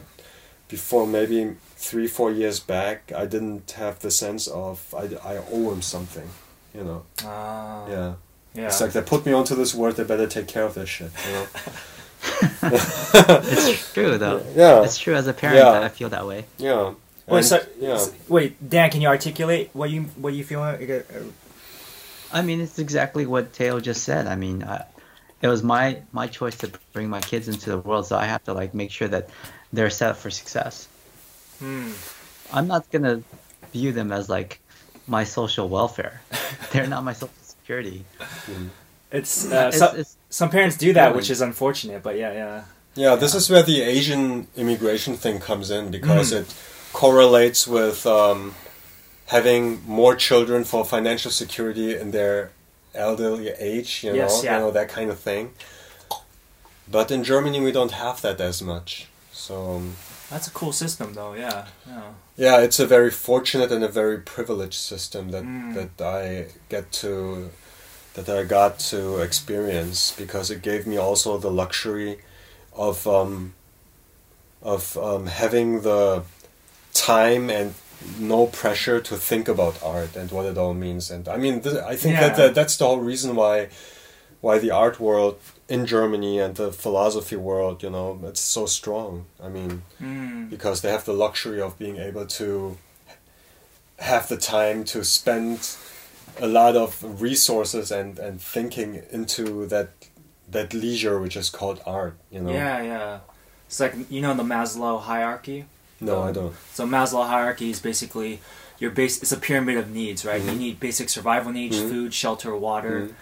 before maybe three, four years back, I didn't have the sense of I, I owe him something, you know. Ah, Yeah. yeah It's like they put me onto this world, they better take care of this shit, you know. [laughs] It's [laughs] true though. Yeah. It's true as a parent Yeah. that I feel that way. Yeah. Wait, And- so, yeah. s- wait, Dan, can you articulate what you what you feel? uh, I mean, it's exactly what Teo just said. I mean, I, it was my my choice to bring my kids into the world, so I have to like make sure that they're set up for success. Hmm. I'm not gonna view them as like my social welfare. [laughs] they're not my social security. It's, uh, It's- so, it's- some parents do that, which is unfortunate. But yeah, yeah. Yeah, this is where the Asian immigration thing comes in because Mm. it correlates with um, having more children for financial security in their elderly age, you know, Yes, yeah. you know that kind of thing. But in Germany, we don't have that as much. So um, That's a cool system, though. Yeah, yeah. yeah, it's a very fortunate and a very privileged system that Mm. that I get to that I got to experience because it gave me also the luxury of um, of um, having the time and no pressure to think about art and what it all means. And I mean, th- I think that, Yeah. that that's the whole reason why why the art world in Germany and the philosophy world, you know, it's so strong. I mean, Mm. because they have the luxury of being able to have the time to spend a lot of resources and, and thinking into that that leisure which is called art you know Yeah, yeah. It's like you know the Maslow hierarchy. no i Um, don't So Maslow hierarchy is basically your base. It's a pyramid of needs, right? You Mhm. need basic survival needs: Mhm. food, shelter, water, Mhm.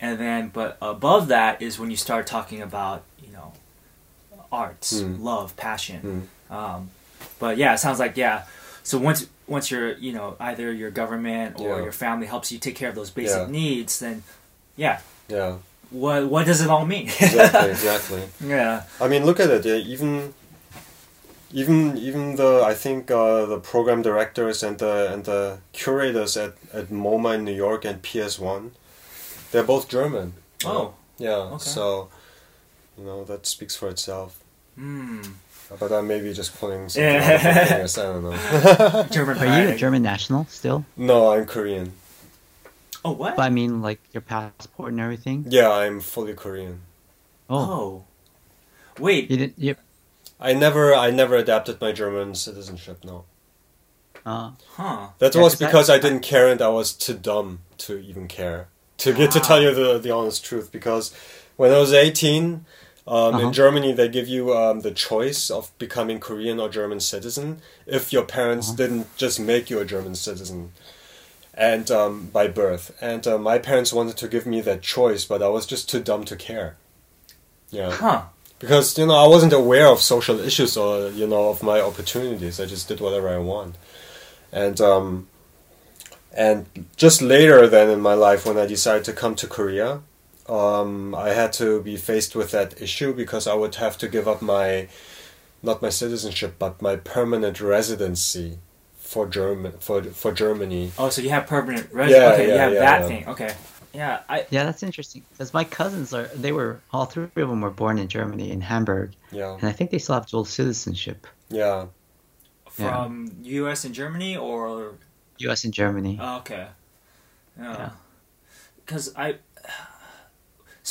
and then but above that is when you start talking about you know arts, Mhm. love, passion. Mhm. Um, but yeah, it sounds like yeah. So once once you're you know either your government or Yeah. your family helps you take care of those basic Yeah. needs, then yeah, yeah what what does it all mean? [laughs] exactly exactly yeah. i mean look at it yeah, even even even the i think uh, the program directors and the and the curators at at moma in new york and ps1 they're both german you know? Oh. yeah Okay. so you know that speaks for itself Hmm. But I may be just pulling something Yeah. out of my fingers. I don't know. [laughs] German. Are you a. German national still? no, I'm Korean. Oh what? But I mean, like your passport and everything. Yeah, I'm fully Korean. Oh, Oh. Wait. you didn't. You, I never, I never adapted my German citizenship. No, uh, Huh. that Yeah, was 'cause I- because I, didn't care and I was too dumb to even care. To get to Ah. tell you the the honest truth, because when I was 18, Um, Uh-huh. In Germany, they give you um, the choice of becoming Korean or German citizen if your parents Uh-huh. didn't just make you a German citizen, and um, by birth. And uh, my parents wanted to give me that choice, but I was just too dumb to care. Yeah Huh. because you know I wasn't aware of social issues or you know of my opportunities. I just did whatever I want, and um, and just later then in my life when I decided to come to Korea, um, I had to be faced with that issue because I would have to give up my not my citizenship but my permanent residency for German for for Germany. Oh, so you have permanent residency? Yeah, Okay, you yeah, have yeah, that yeah. thing. Okay. Yeah, I. Yeah, that's interesting because my cousins are they were all three of them were born in Germany in Hamburg, Yeah, and I think they still have dual citizenship, yeah. Yeah. From U.S. and Germany, or U.S. and Germany. oh, okay, yeah, Yeah. because I.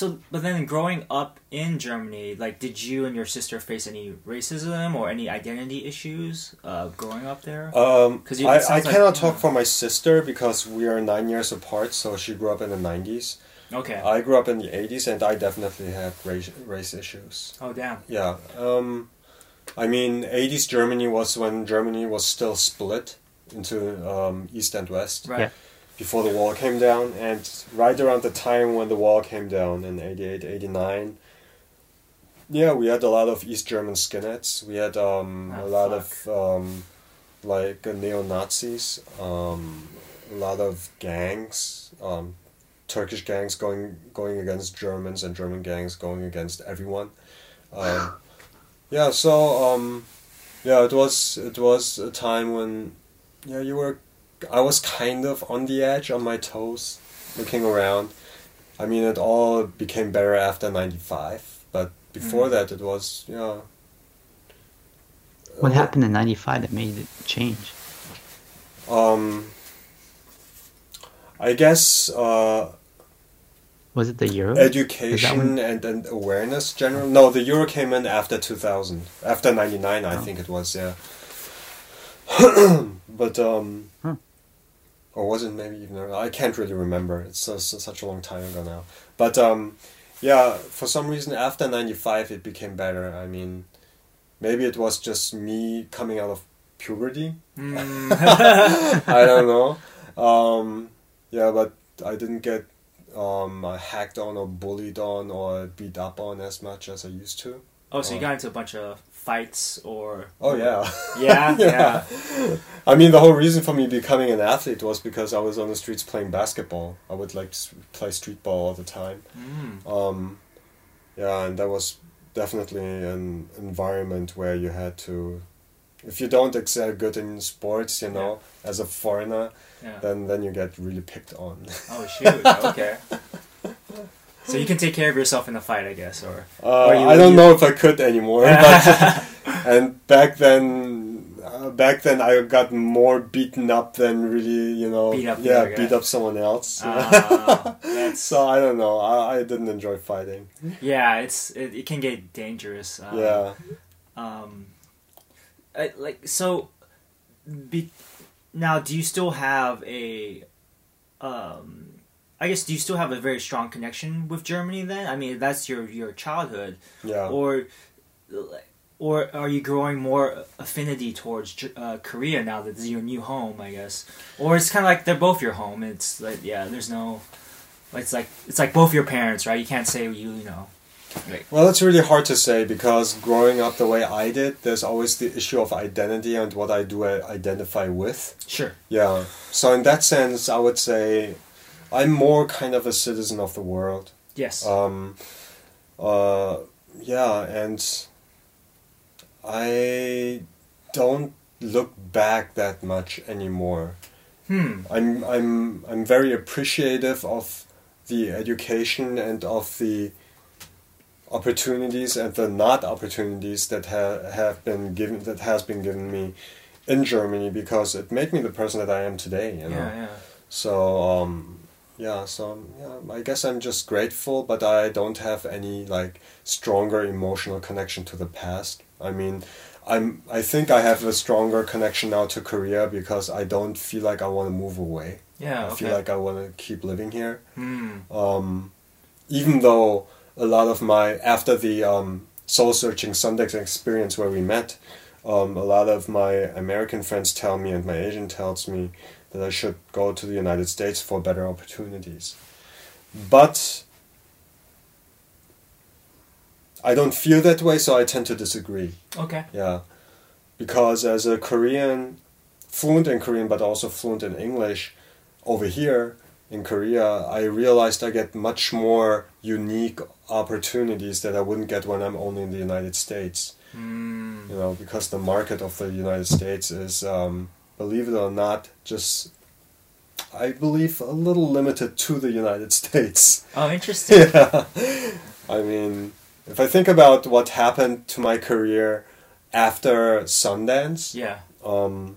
So, but then growing up in Germany, like, did you and your sister face any racism or any identity issues uh, growing up there? Um, 'Cause you- I, I like- cannot yeah. talk for my sister because we are nine years apart. So she grew up in the nineties. okay. I grew up in the eighties, and I definitely had race race issues. oh, damn. Yeah. Um, I mean, eighties Germany was when Germany was still split into um, east and west Right. Yeah. Before the wall came down, and right around the time when the wall came down in 88, 89, Yeah, we had a lot of East German skinheads. We had um, Ah, a lot fuck. of um, like uh, neo Nazis. Um, a lot of gangs, um, Turkish gangs going going against Germans, and German gangs going against everyone. Um, [sighs] yeah, so um, yeah, it was it was a time when yeah you were I was kind of on the edge, on my toes, looking around. I mean, it all became better after '95, but before Mhm. that, it was yeah. What Uh, happened in '95 that made it change? Um, I guess uh, Was it the euro? education and, and awareness general. No, the euro came in after 2000, after 99, I Oh. think it was, yeah. [clears throat] but, um. Or was it maybe even, earlier? I can't really remember. It's so, so- such a long time ago now. But, um, yeah, for some reason after 95 it became better. I mean, maybe it was just me coming out of puberty. Mm. [laughs] I don't know. Um, yeah, but I didn't get um, hacked on or bullied on or beat up on as much as I used to. oh, so you got into a bunch of fights or? Oh yeah. [laughs] Yeah, yeah. I mean, the whole reason for me becoming an athlete was because I was on the streets playing basketball. I would like s- play street ball all the time. Mm. Um, yeah, and that was definitely an environment where you had to. If you don't excel good in sports, you know, as a foreigner, Yeah. then then you get really picked on. Oh shoot. Okay. [laughs] So you can take care of yourself in the fight, I guess, or. Uh, Or I don't you- know if I could anymore. [laughs] But, and back then, uh, back then I got more beaten up than really, you know, Beat up yeah, guy. beat up someone else. [laughs] That's so I don't know. I, I didn't enjoy fighting. yeah. It's it, it can get dangerous. Um, yeah. Um, I, like so. Be, now, do you still have a? Um, I guess do you still have a very strong connection with Germany? Then I mean, that's your your childhood, Yeah. or or are you growing more affinity towards uh, Korea now that this is your new home? I guess, or it's kind of like they're both your home. It's like yeah, there's no. It's like it's like both your parents, right? You can't say you you know. Like, Well, it's really hard to say because growing up the way I did, there's always the issue of identity and what I do I identify with. sure. Yeah. So in that sense, I would say I'm more kind of a citizen of the world. Yes. Um, uh, yeah, and I don't look back that much anymore. hmm. I'm I'm I'm very appreciative of the education and of the opportunities and the not opportunities that ha- have been given that has been given me in Germany because it made me the person that I am today. You know. Yeah, yeah. So um, yeah, so yeah, I guess I'm just grateful, but I don't have any like stronger emotional connection to the past. I mean, I'm I think I have a stronger connection now to Korea because I don't feel like I want to move away. Yeah, I okay. feel like I want to keep living here. Hmm. Um, even though a lot of my after the um, Seoul Searching Sundance experience where we met. Um, a lot of my American friends tell me, and my agent tells me that I should go to the United States for better opportunities. But I don't feel that way, so I tend to disagree. Okay. Yeah, because as a Korean, fluent in Korean but also fluent in English, over here in Korea, I realized I get much more unique opportunities that I wouldn't get when I'm only in the United States. Mm. You know, because the market of the United States is, um, believe it or not, just. I believe a little limited to the United States. [laughs] Oh, interesting. [laughs] Yeah. I mean, if I think about what happened to my career after Sundance, yeah. um,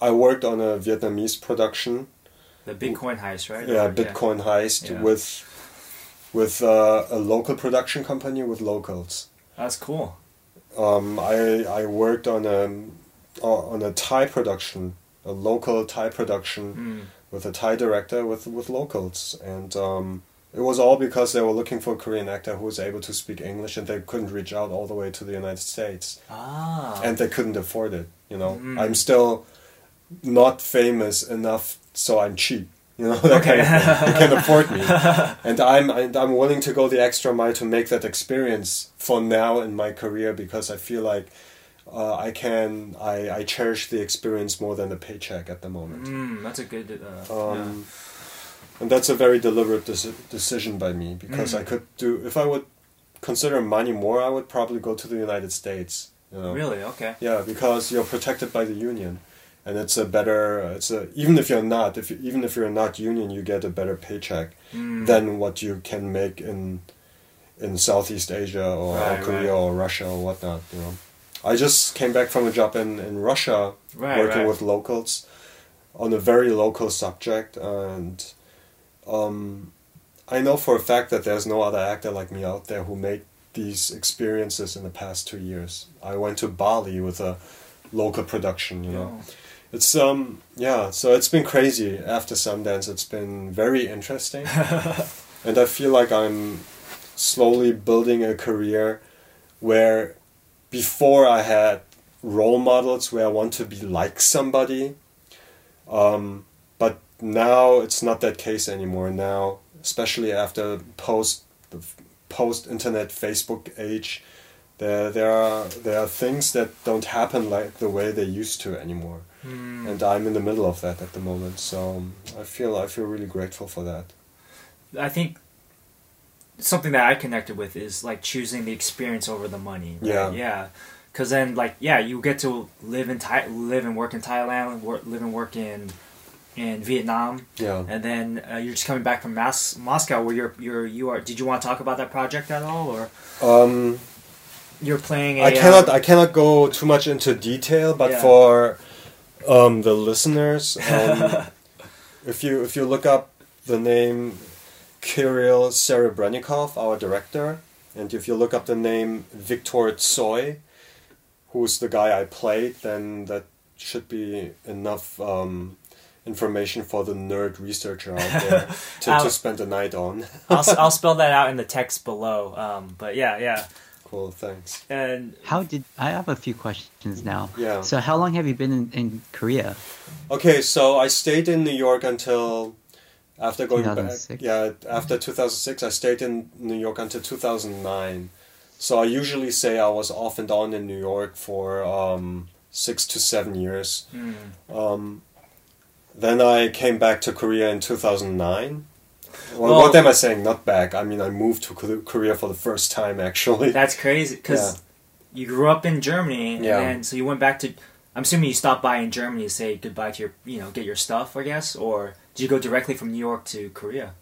I worked on a Vietnamese production. The Bitcoin heist, right? Yeah, Or- Bitcoin heist Yeah. with with uh, a local production company with locals. That's cool. Um, I I worked on a on a Thai production, a local Thai production Mm. with a Thai director with with locals, and um, it was all because they were looking for a Korean actor who was able to speak English, and they couldn't reach out all the way to the United States, Ah. and they couldn't afford it. You know, Mm. I'm still not famous enough, so I'm cheap. You know, [laughs] that kind of can afford me, [laughs] and I'm and I'm willing to go the extra mile to make that experience for now in my career because I feel like. Uh, I can I, I cherish the experience more than the paycheck at the moment. Mm, that's a good. Uh, Um, And that's a very deliberate deci- decision by me because Mm. I could do if I would consider money more, I would probably go to the United States. You know? Really? Okay. Yeah, because you're protected by the union, and it's a better. It's a even if you're not, if you, even if you're not union, you get a better paycheck Mm. than what you can make in in Southeast Asia or, or Right, Korea right. or Russia or whatnot. You know, I just came back from a job in in Russia Right, working right. with locals on a very local subject and um, I know for a fact that there's no other actor like me out there who made these experiences in the past two years. I went to Bali with a local production, you know. Oh. It's um yeah, so it's been crazy after Sundance. It's been very interesting. [laughs] and I feel like I'm slowly building a career where before I had role models where I want to be like somebody. Um, but now it's not that case anymore. Now, especially after post the post internet Facebook age, there there are there are things that don't happen like the way they used to anymore. Mm. And I'm in the middle of that at the moment. So um, I feel I feel really grateful for that. I think something that I connected with is like choosing the experience over the money. right? Yeah. Yeah. Because then, like, yeah, you get to live in Thai, live and work in Thailand, work, live and work in in Vietnam, Yeah. and then uh, you're just coming back from Mas- Moscow, where you're you're you are. Did you want to talk about that project at all, or Um, you're playing? A, I cannot um, I cannot go too much into detail, but Yeah. for um, the listeners, um, [laughs] if you if you look up the name Kirill Serebrennikov, our director, and if you look up the name Viktor Tsoi, who's the guy I played, then that should be enough um, information for the nerd researcher out there [laughs] to, to spend the night on. I'll, s- I'll spell that out in the text below. Um, but yeah, yeah, cool, thanks. and How did I have a few questions now? Yeah. So how long have you been in, in Korea? Okay, so I stayed in New York until after going 2006? back. Yeah, after 2006, I stayed in New York until 2009. So I usually say I was off and on in New York for um, six to seven years. mm, Um, then I came back to Korea in 2009. Well, Well- what am I saying? Not back. I mean, I moved to Korea for the first time, actually. [laughs] that's crazy because you grew up in Germany, and Yeah. then so you went back to. I'm assuming you stopped by in Germany to say goodbye to your, you know, get your stuff, I guess, or did you go directly from New York to Korea?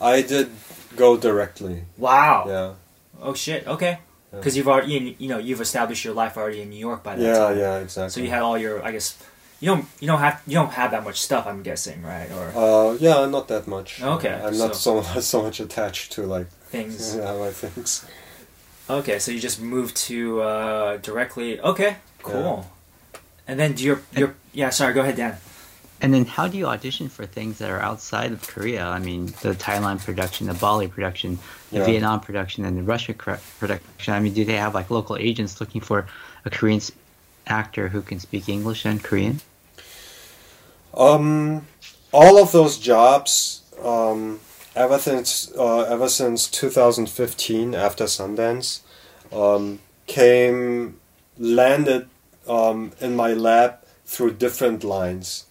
I did go directly. Wow. Yeah. Oh shit. Okay. Yeah. Because you've already, you- know, you've established your life already in New York by that Yeah, time. yeah, Yeah. exactly. So you had all your, I guess, you don't, you don't have, you don't have that much stuff. I'm guessing, right? Or Uh, yeah, not that much. Okay, I'm not so so [laughs] much attached to like things. [laughs] yeah, my things. Okay, so you just moved to uh, directly. Okay, cool. And then do your your yeah. Sorry, go ahead, Dan. And then, how do you audition for things that are outside of Korea? I mean, the Thailand production, the Bali production, the Yeah. Vietnam production, and the Russia production. I mean, do they have like local agents looking for a Korean actor who can speak English and Korean? Um, all of those jobs, um, ever since uh, ever since 2015, after Sundance, um, came landed um, in my lab through different lines.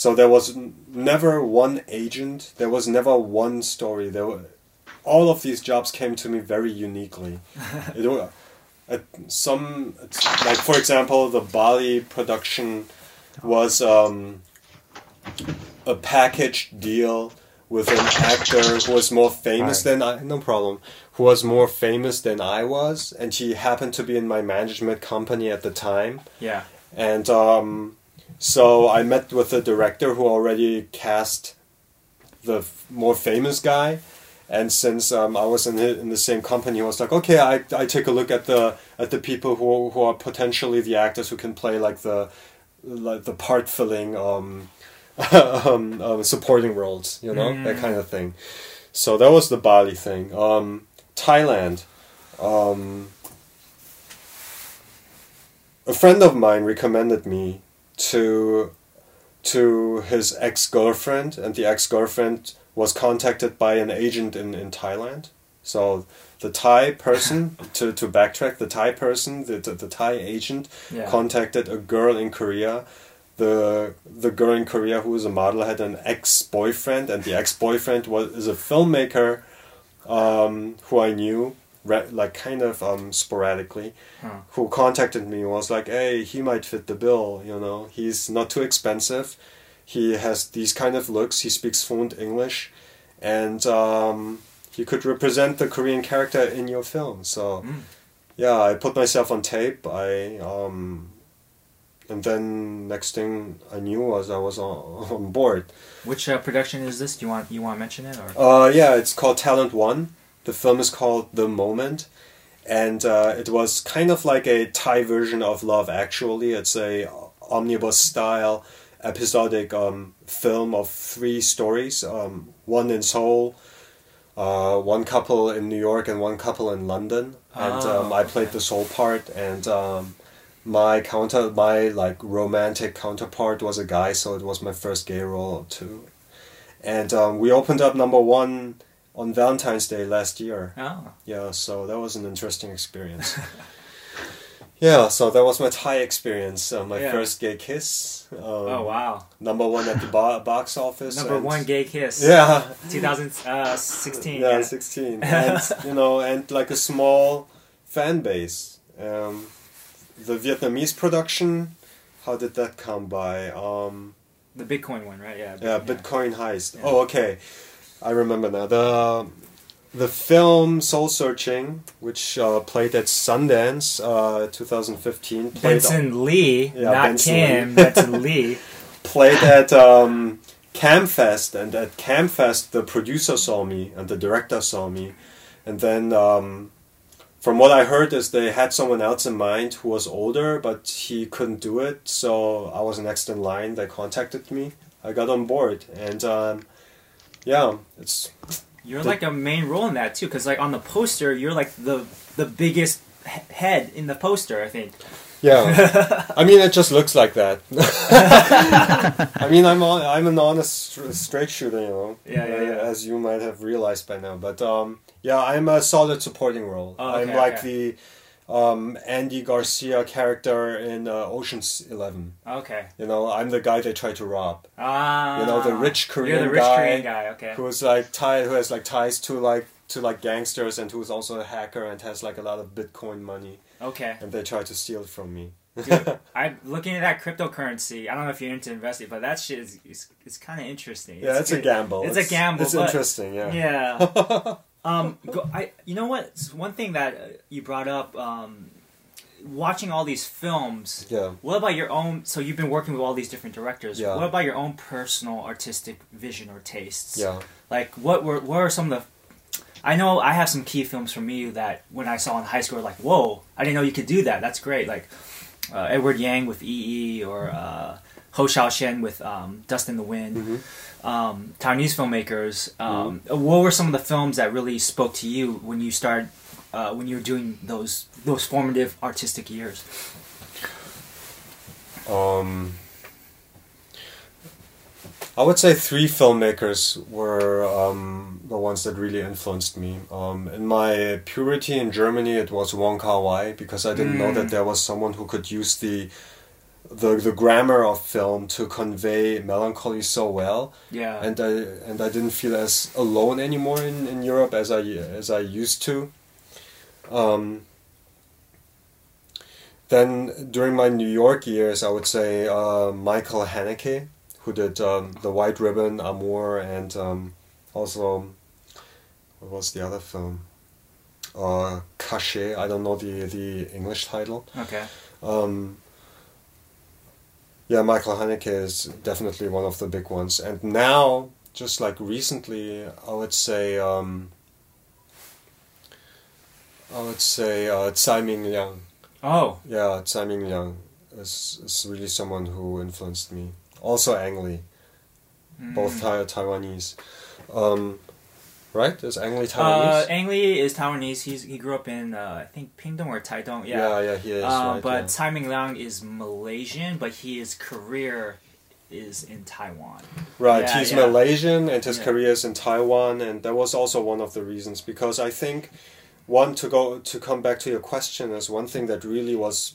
So there was never one agent. There was never one story. There were all of these jobs came to me very uniquely. [laughs] it, at some like for example, the Bali production was. Um, a package deal with an actor who was more famous than I. No problem. Who was more famous than I was, and he happened to be in my management company at the time. Yeah. And um, so I met with the director who already cast the f- more famous guy. And since um, I was in the, in the same company, he was like, okay, I, I take a look at the at the people who who are potentially the actors who can play like the like the part filling um, [laughs] um, um, supporting roles, you know, that kind of thing. So that was the Bali thing. Um, Thailand. Um, a friend of mine recommended me to to his ex girlfriend, and the ex girlfriend was contacted by an agent in, in Thailand. So the Thai person, [laughs] to, to backtrack, the Thai person, the, the, the Thai agent, Yeah. contacted a girl in Korea. The the girl in Korea who was a model had an ex boyfriend, and the ex boyfriend was is a filmmaker, um, who I knew, re- like kind of um, sporadically, Huh. who contacted me was like, "Hey, he might fit the bill. You know, he's not too expensive. He has these kind of looks. He speaks fluent English, and um, he could represent the Korean character in your film." So, Mm. yeah, I put myself on tape. I um, and then next thing I knew was I was on, [laughs] on board. Which uh, production is this? Do you want you want to mention it or? Uh, yeah, it's called Talent One. The film is called The Moment, and uh, it was kind of like a Thai version of Love Actually. It's a omnibus style episodic um, film of three stories. Um, one in Seoul, uh, one couple in New York, and one couple in London. And Oh, um, I played okay. the Seoul part, and um, my counter, my like romantic counterpart was a guy, so it was my first gay role too. And um, we opened up number one on Valentine's Day last year. Oh. Yeah, so that was an interesting experience. [laughs] yeah, so that was my Thai experience. Uh, my Yeah. first gay kiss. Um, Oh wow. Number one at the bo- box office. Number and- one gay kiss. Yeah. [laughs] 2016. Yeah, yeah. 16. [laughs] And, you know, and like a small fan base. Um, the Vietnamese production, how did that come by? Um, The Bitcoin one, right? Yeah. yeah, Bitcoin heist. Yeah. Oh, okay. I remember now. The the film Seoul Searching, which uh, played at Sundance, uh, 2015, played Benson Lee, Yeah, not Benson Kim. Lee. Benson Lee. [laughs] played at um, Camfest, and at Camfest, the producer saw me and the director saw me, and then um, from what I heard is they had someone else in mind who was older, but he couldn't do it, so I was next in line. They contacted me. I got on board, and um, yeah, it's You're The- like a main role in that too, because like on the poster, you're like the the biggest he- head in the poster. I think. yeah. [laughs] I mean, it just looks like that. [laughs] I mean, I'm on, I'm an honest straight shooter, you know. Yeah, yeah, yeah. As you might have realized by now, but um, yeah, I'm a solid supporting role. Oh, I'm like okay. the um, Andy Garcia character in uh, Ocean's Eleven. Okay. You know, I'm the guy they try to rob. Ah. You know, the rich You're Korean the rich guy Korean guy. Okay. Who's like tied? Who has like ties to like to like gangsters, and who's also a hacker and has like a lot of Bitcoin money, Okay. and they try to steal it from me. Dude, [laughs] I'm looking at that cryptocurrency. I don't know if you're into investing, but that shit is is, is kind of interesting. Yeah, it's, a gamble. It's a gamble, It's interesting. Yeah. Yeah. [laughs] um, go, I you know what? One thing that uh, you brought up, um, watching all these films. Yeah. What about your own? So you've been working with all these different directors. Yeah. What about your own personal artistic vision or tastes? Yeah. Like what were what are some of the I know I have some key films for me that when I saw in high school, like, whoa, I didn't know you could do that. That's great. Like uh, Edward Yang with EE or uh, Hou Hsiao-hsien with um, Dust in the Wind, Mm-hmm. Um, Taiwanese filmmakers. Um, What were some of the films that really spoke to you when you started, uh, when you were doing those those formative artistic years? Um, I would say three filmmakers were um, the ones that really influenced me. Um, in my purity in Germany, it was Wong Kar Wai because I didn't know that there was someone who could use the the the grammar of film to convey melancholy so well, Yeah, and I and I didn't feel as alone anymore in, in Europe as I as I used to. Um, then during my New York years, I would say uh, Michael Haneke, who did um, The White Ribbon, Amour, and um, also what was the other film? Uh, Caché. I don't know the the English title. okay. Um, yeah, Michael Haneke is definitely one of the big ones. And now, just like recently, I would say, um, I would say uh, Tsai Ming Liang. Oh, Yeah, Tsai Ming Liang is, is really someone who influenced me. Also Ang Lee, both Mm. Thai- Taiwanese. Um, right? Is Ang Lee Uh, Taiwanese? Ang Lee is Taiwanese. He's he grew up in uh, I think Pingdong or Taidong. Yeah. yeah, yeah, he is. Uh, right, but yeah. Tsai Ming Liang is Malaysian, but his career is in Taiwan. Right, Yeah, he's yeah. Malaysian and his career is in Taiwan, and that was also one of the reasons because I think one to go to come back to your question is one thing that really was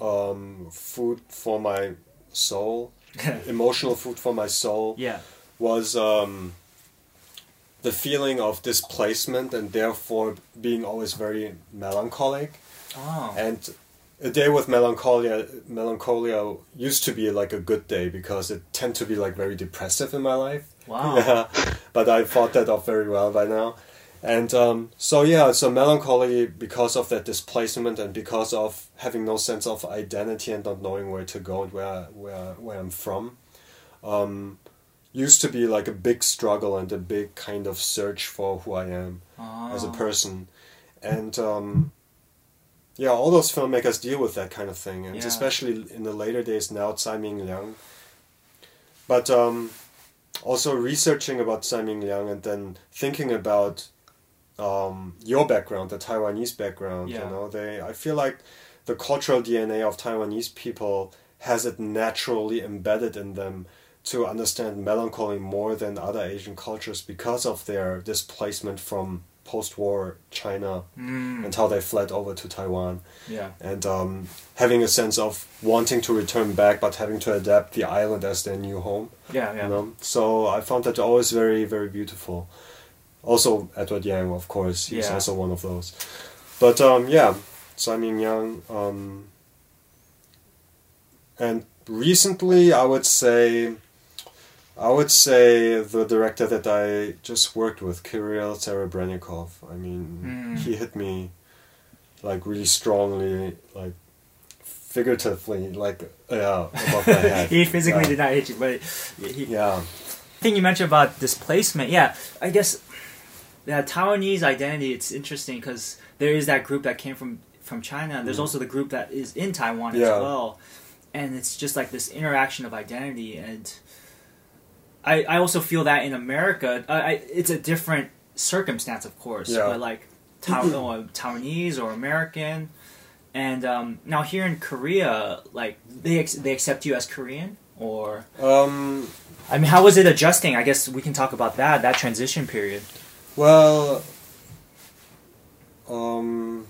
um, food for my soul, [laughs] emotional food for my soul yeah. was um, the feeling of displacement and therefore being always very melancholic Oh. and a day with melancholia melancholia used to be like a good day because it tend to be like very depressive in my life Wow. yeah [laughs] but i fought that off very well by now and um, so yeah so melancholy because of that displacement and because of having no sense of identity and not knowing where to go and where where where i'm from um, used to be like a big struggle and a big kind of search for who i am as a Oh. person and um, yeah all those filmmakers deal with that kind of thing and Yeah. especially in the later days now Tsai Ming Liang but um, also researching about Tsai Ming Liang and then thinking about um, your background the Taiwanese background Yeah. you know they I feel like the cultural DNA of Taiwanese people has it naturally embedded in them to understand melancholy more than other Asian cultures because of their displacement from post-war China Mm. and how they fled over to Taiwan Yeah. and um, having a sense of wanting to return back but having to adapt the island as their new home Yeah. Yeah. you know so I found that always very very beautiful also Edward Yang of course he's Yeah. also one of those but um, yeah Tsai Ming Yang um, and recently I would say I would say the director that I just worked with, Kirill Serebrennikov. I mean, Mm. he hit me like really strongly, like figuratively, like yeah, above my [laughs] head. he physically yeah. did not hit you, but he, Yeah, thing you mentioned about displacement, yeah, I guess that Taiwanese identity. It's interesting because there is that group that came from from China, and there's Mm. also the group that is in Taiwan Yeah. as well, and it's just like this interaction of identity. And I I also feel that in America, I, I it's a different circumstance, of course, Yeah. but like Taiwan, [clears throat] or Taiwanese or American. And um, now here in Korea, like they ex- they accept you as Korean, or um, I mean, how was it adjusting? I guess we can talk about that that transition period. Well, um,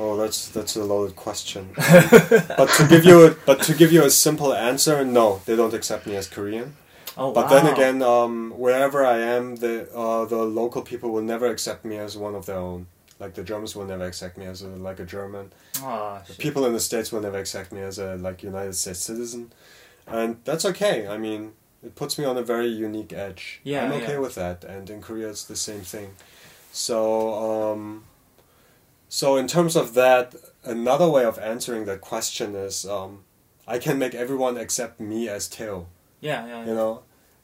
oh, that's that's a loaded question. Um, [laughs] but to give you a, but to give you a simple answer, no, they don't accept me as Korean. Oh, But wow. then again, um, wherever I am, the uh, the local people will never accept me as one of their own. Like the Germans will never accept me as a, like a German. Shit. People in the states will never accept me as a like United States citizen, and that's okay. I mean, it puts me on a very unique edge. Yeah, I'm okay yeah. with that. And in Korea, it's the same thing. So, um, so in terms of that, another way of answering that question is, um, I can make everyone accept me as Teo. yeah, yeah, You know,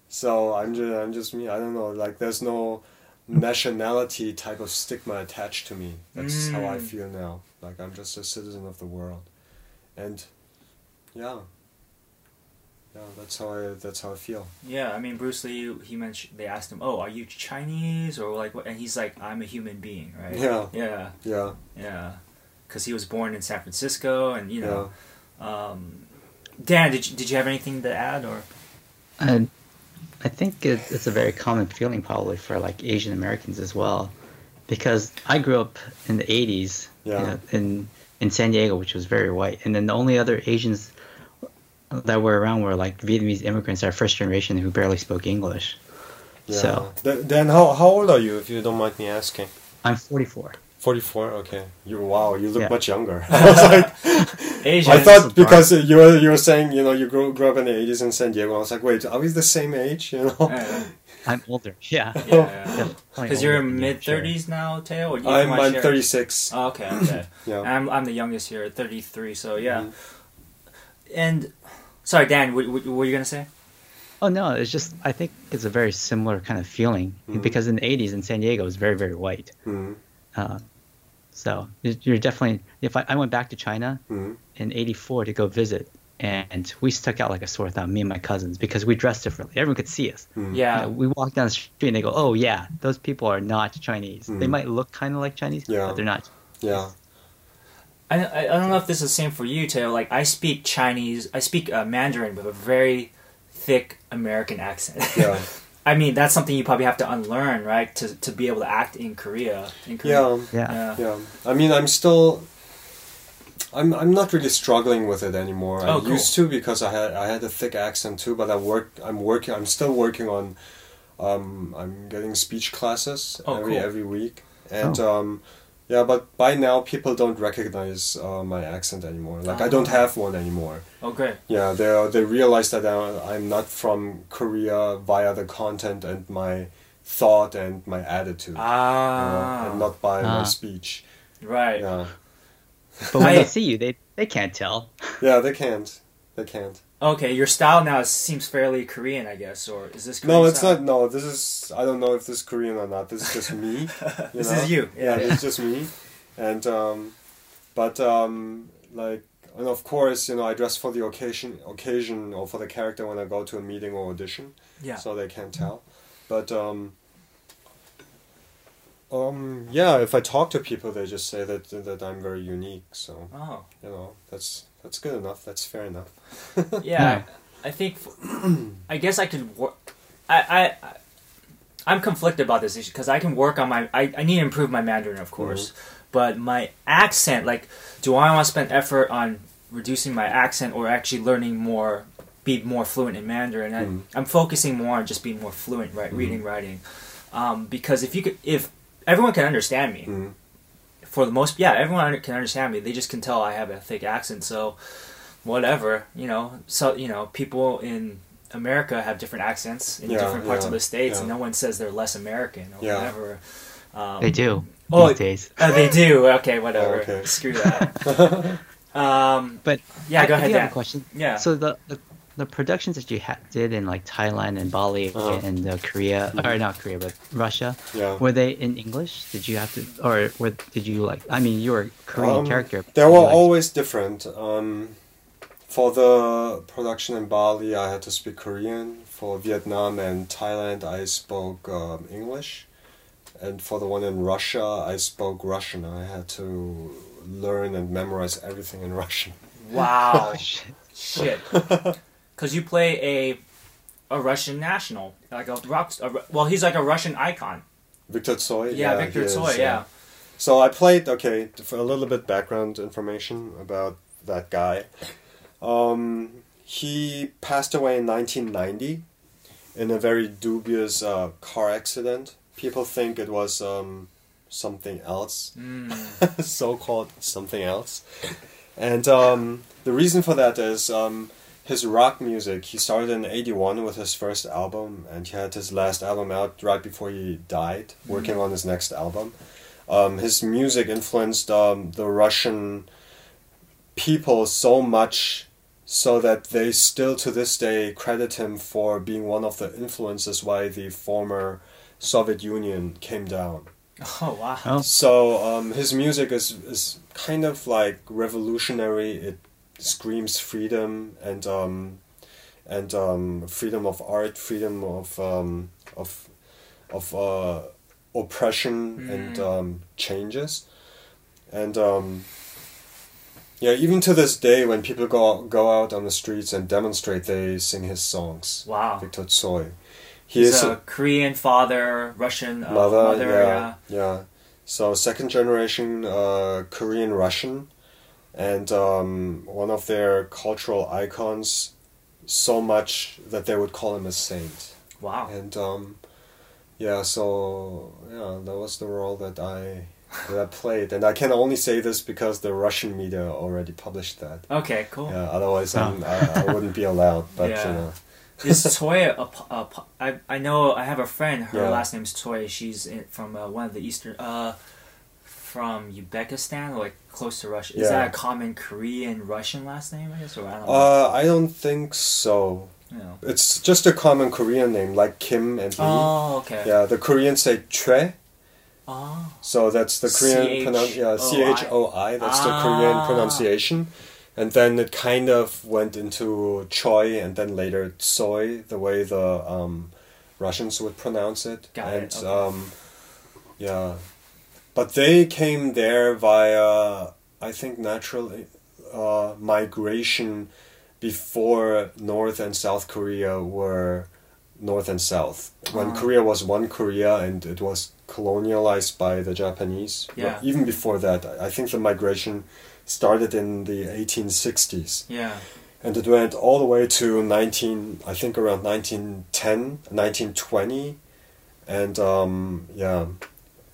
so I'm just I'm just me. I don't know. Like, there's no nationality type of stigma attached to me. That's how I Mm. feel now. Like I'm just a citizen of the world, and yeah, yeah, that's how I that's how I feel. Yeah, I mean Bruce Lee. He mentioned they asked him, "Oh, are you Chinese or like what?" And he's like, "I'm a human being, right?" Yeah. yeah, Yeah, yeah. Because he was born in San Francisco, and you know, um, Dan, did you, did you have anything to add or? And I think it, it's a very common feeling probably for like Asian Americans as well, because I grew up in the '80s you know, in in San Diego, which was very white, and then the only other Asians that were around were like Vietnamese immigrants, our first generation who barely spoke English. yeah. So Th- then how how old are you, if you don't mind me asking? I'm 44. Forty four. Okay. You wow. You look Yeah. much younger. [laughs] I was like, Asian. I thought because you were you were saying you know you grew, grew up in the eighties in San Diego. I was like, wait, are we the same age? You know. Yeah, [laughs] I'm older. Yeah. yeah. [laughs] Because Because you're in mid thirties now, Teo. Or you I'm I'm thirty six. Oh, okay, okay. Yeah. I'm I'm the youngest here, thirty three. So yeah. Mhm. And sorry, Dan, what, what, what were you gonna say? Oh no, it's just I think it's a very similar kind of feeling Mhm. because in the '80s in San Diego it was very very white. hmm Uh, so you're you're definitely. If I, I went back to China hmm in '84 to go visit, and we stuck out like a sore thumb, me and my cousins, because we dressed differently. Everyone could see us. You Yeah. know, we walk down the street and they go, "Oh yeah, those people are not Chinese. They Mhm. might look kind of like Chinese, Yeah. but they're not." Yeah. I, I I don't know if this is the same for you, Teo. Like I speak Chinese, I speak uh, Mandarin with a very thick American accent. [laughs] Yeah. I mean, that's something you probably have to unlearn, right? To to be able to act in Korea. In Korea. Yeah. Yeah. Yeah. Yeah. I mean, I'm still. I'm I'm not really struggling with it anymore. I Oh, cool. used to because I had I had a thick accent too, but I work I'm working I'm still working on um I'm getting speech classes Oh, every cool. every week. And um yeah, but by now people don't recognize uh, my accent anymore. Like I don't Ah. have one anymore. Okay. Yeah, they they realize that I- I'm not from Korea via the content and my thought and my attitude, you know, Ah. and not by my Ah. speech. right. Yeah. But when they see you, they they can't tell. Yeah, they can't. They can't. Okay, your style now seems fairly Korean, I guess, or is this? Korean No, it's style? not. No, this is. I don't know if this is Korean or not. This is just me. [laughs] this know? is you. Yeah, it's [laughs] just me. And um, but um, like, and of course, you know, I dress for the occasion, occasion, or for the character when I go to a meeting or audition. Yeah. So they can't tell. But um. Um. Yeah. If I talk to people, they just say that that I'm very unique. So Oh. you know, that's that's good enough. That's fair enough. Yeah, [laughs] I think. [clears throat] I guess I could work. I I. I'm conflicted about this issue because I can work on my. I, I need to improve my Mandarin, of course, but my accent. Like, do I want to spend effort on reducing my accent or actually learning more, be more fluent in Mandarin? I, Mhm. I'm focusing more on just being more fluent, right? Reading, writing, um, because if you could, if everyone can understand me, Mm. For the most yeah everyone can understand me. They just can tell i have a thick accent so whatever you know. So you know people in america have different accents in Yeah, different parts yeah, of the states and no one says they're less american or Yeah. whatever. Um, They do Oh, these days. uh, they do. Okay whatever. Oh, okay. screw that. [laughs] Um But yeah I, go ahead do have a question. yeah. So the, the the productions that you ha- did in like Thailand and Bali Uh-huh. and uh, Korea, or not Korea, but Russia, Yeah. were they in English? Did you have to, or were, did you like? I mean, you were a Korean Um, character. They were like- always different. Um, for the production in Bali, I had to speak Korean. For Vietnam and Thailand, I spoke um, English. And for the one in Russia, I spoke Russian. I had to learn and memorize everything in [laughs] Russian. wow [laughs] Oh, shit. [laughs] because you play a a russian national like a rock a, well he's like a russian icon Victor Tsoi. yeah, victor he is, Tsoi, yeah So I played. Okay, for a little bit background information about that guy. Um, he passed away in 1990 in a very dubious uh, car accident. People think it was um, something else, Mm. [laughs] so-called something else. And um, the reason for that is um, his rock music. He started in '81 with his first album, and he had his last album out right before he died, working on his next album. Um, his music influenced um, the Russian people so much so that they still to this day credit him for being one of the influences why the former Soviet Union came down. [laughs] oh wow Oh. So um, his music is is kind of like revolutionary. It screams freedom and um, and um, freedom of art, freedom of um, of of uh, oppression and Mm. um, changes, and um, yeah, even to this day, when people go go out on the streets and demonstrate, they sing his songs. Wow. Victor Tsoi. He He's is a Korean father, Russian uh, mother, mother. yeah, yeah. So second generation uh, Korean Russian, and um, one of their cultural icons, so much that they would call him a saint. Wow. And um, yeah, so yeah, that was the role that I that I played, and I can only say this because the Russian media already published that. Okay, cool. Yeah, otherwise I'm, I, I wouldn't be allowed. But Yeah. you know, Is Toy a, p- a p- I, I know I have a friend. Her Yeah. last name's Toy. She's in, from uh, one of the eastern uh, from Uzbekistan, like close to Russia. Is that a common Korean Russian last name? I guess or I don't know. uh, I don't think so. know. It's just a common Korean name like Kim and Lee. Oh, okay. Yeah, the Koreans say Choi, Oh, so that's the Korean pronoun- yeah, C. H O I. That's the Ah. Korean pronunciation, and then it kind of went into Choi, and then later Tsoi, the way the um, Russians would pronounce it. Got and it, okay. um, yeah, but they came there via I think natural uh, migration before North and South Korea were North and South. When Ah. Korea was one Korea and it was colonialized by the Japanese. But Yeah. even before that, I I think the migration started in the 1860s yeah. and it went all the way to 19 I think around 1910, 1920 and um, yeah,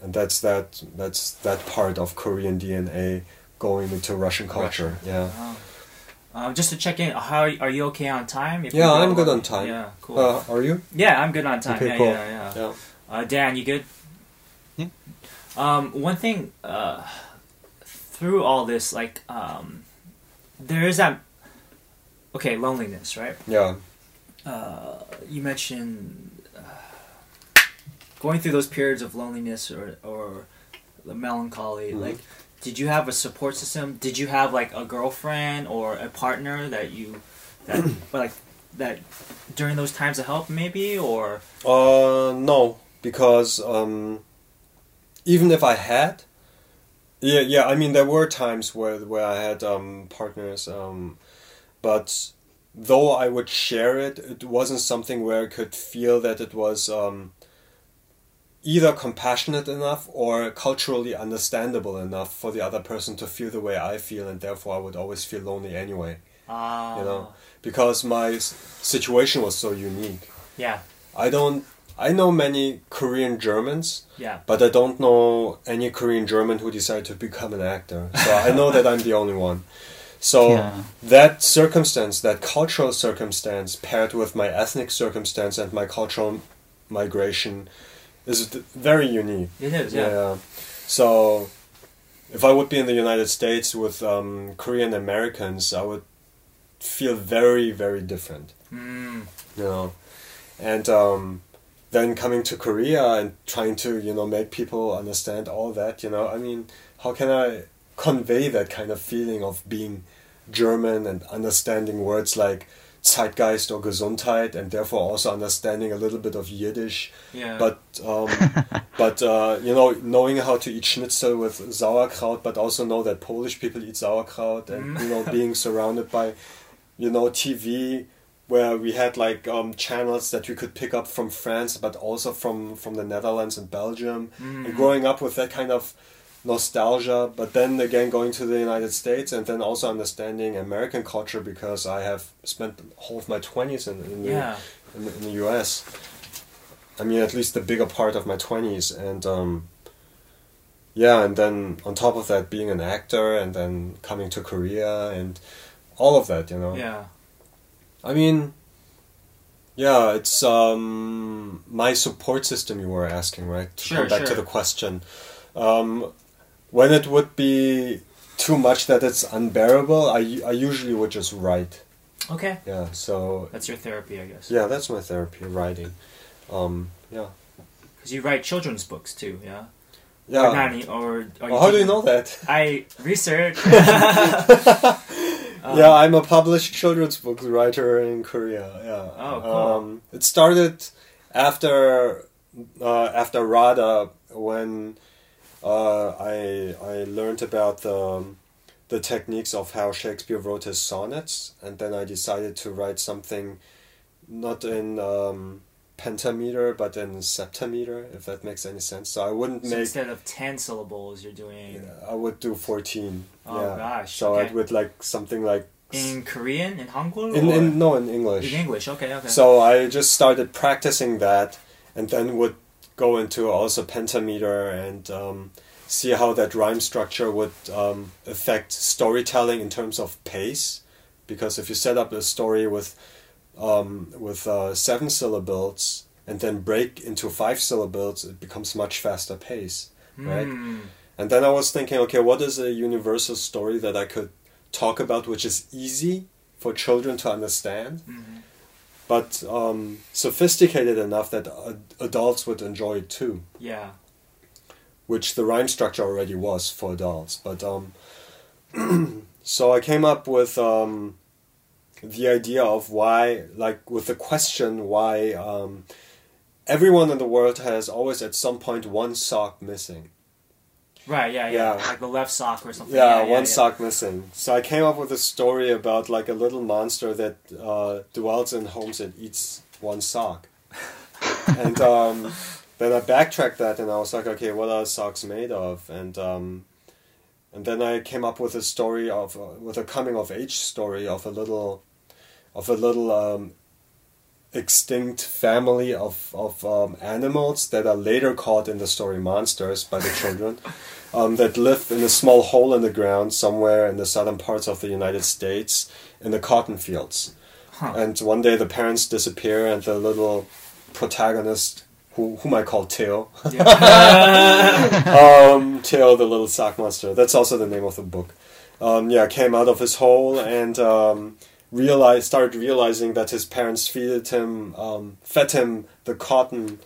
and that's that that's that part of Korean DNA going into Russian culture. Yeah. Oh. Um, just to check in, how are you okay on time? If Yeah, go I'm good on time. Yeah, cool. Uh, are you? yeah, I'm good on time. Okay, yeah, cool. yeah, yeah. Yeah. Uh, Dan, you good? Yeah. Um, one thing, uh, through all this, like, um, there is that. Okay, loneliness, right? Yeah. Uh, you mentioned uh, going through those periods of loneliness or or the melancholy. Mhm. Like, did you have a support system? Did you have like a girlfriend or a partner that you that [clears throat] like that during those times of help maybe or Uh, no, because um, even if I had, yeah, yeah. I mean, there were times where where I had um, partners, um, but though I would share it, it wasn't something where I could feel that it was um, either compassionate enough or culturally understandable enough for the other person to feel the way I feel, and therefore I would always feel lonely anyway. uh, You know, because my situation was so unique. yeah I don't. I know many Korean Germans, yeah but I don't know any Korean German who decided to become an actor. So I know that I'm the [laughs] only one. So Yeah. that circumstance, that cultural circumstance, paired with my ethnic circumstance and my cultural migration, is very unique. it is yeah, Yeah. So, if I would be in the United States with um, Korean Americans, I would feel very, very different. Mm, You know, and um, then coming to Korea and trying to you know make people understand all that. You know, I mean, how can I convey that kind of feeling of being German and understanding words like Zeitgeist or Gesundheit, and therefore also understanding a little bit of Yiddish yeah but um, [laughs] but uh, you know knowing how to eat schnitzel with sauerkraut but also know that polish people eat sauerkraut and Mm. you know being surrounded by you know tv where we had like um, channels that we could pick up from france but also from from the netherlands and belgium Mm. and growing up with that kind of nostalgia but then again going to the united states and then also understanding american culture because i have spent the whole of my 20s in, in the yeah in, in the US. I mean, at least the bigger part of my twenties, and um, yeah, and then on top of that, being an actor, and then coming to Korea, and all of that, you know. yeah I mean, yeah, it's um, my support system. You were asking, right? To Sure, come back to the question, um, when it would be too much that it's unbearable, I I usually would just write. okay Yeah, so that's your therapy i guess yeah, that's my therapy, writing. Um, yeah. because you write children's books too yeah Yeah. or, nanny, or, or Well, how do you know that? I research. Oh. [laughs] [laughs] Yeah, I'm a published children's book writer in Korea. Yeah. Oh, cool. Um, it started after uh, after RADA when uh, I I learned about the um, the techniques of how Shakespeare wrote his sonnets, and then I decided to write something not in um, pentameter but in septameter, if that makes any sense. So I wouldn't So make. instead of ten syllables, you're doing I would do fourteen. Oh, yeah. gosh, So okay. I would like something like in Korean, in Hangul, in, in no in English. in English. Okay, okay. So I just started practicing that, and then would go into also pentameter and um, see how that rhyme structure would um, affect storytelling in terms of pace. Because if you set up a story with um, with uh, seven syllables and then break into five syllables, it becomes much faster pace, right? Hmm. And then I was thinking, okay, what is a universal story that I could talk about, which is easy for children to understand, Mhm. But um, sophisticated enough that ad- adults would enjoy it too, Yeah. which the rhyme structure already was for adults. But um, [clears throat] so I came up with um, the idea of why, like, with the question why um, everyone in the world has always at some point one sock missing. Right. Yeah. Yeah. Yeah. Like the left sock or something. Yeah, yeah one yeah. sock missing. So I came up with a story about like a little monster that uh, dwells in homes and eats one sock. [laughs] and um, then I backtracked that and I was like, okay, what are socks made of? And um, and then I came up with a story of uh, with a coming of age story of a little of a little um, extinct family of of um, animals that are later called in the story monsters by the children [laughs] um, that live in a small hole in the ground somewhere in the southern parts of the United States in the cotton fields. Huh. And one day the parents disappear, and the little protagonist, who, whom I call Teo, [laughs] um, Teo the little sock monster, that's also the name of the book, um, yeah, came out of his hole and um, realized, started realizing that his parents fed him, um, fed him the cotton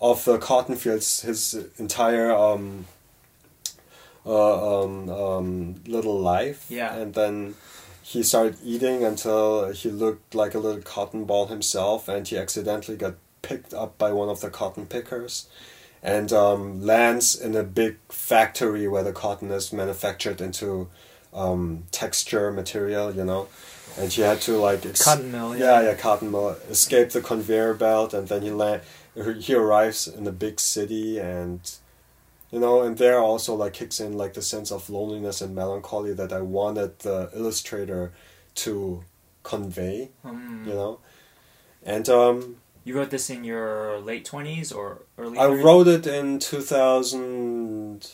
of the cotton fields his entire um, uh, um, um, little life. Yeah. And then he started eating until he looked like a little cotton ball himself, and he accidentally got picked up by one of the cotton pickers and um, lands in a big factory where the cotton is manufactured into um, texture material, you know. And she had to like ex- Cotton mill. yeah, yeah, cotton mill. Escape the conveyor belt, and then he land. He arrives in a big city, and you know, and there also like kicks in like the sense of loneliness and melancholy that I wanted the illustrator to convey. Hmm. You know, and um, You wrote this in your late twenties or early. I wrote it in two thousand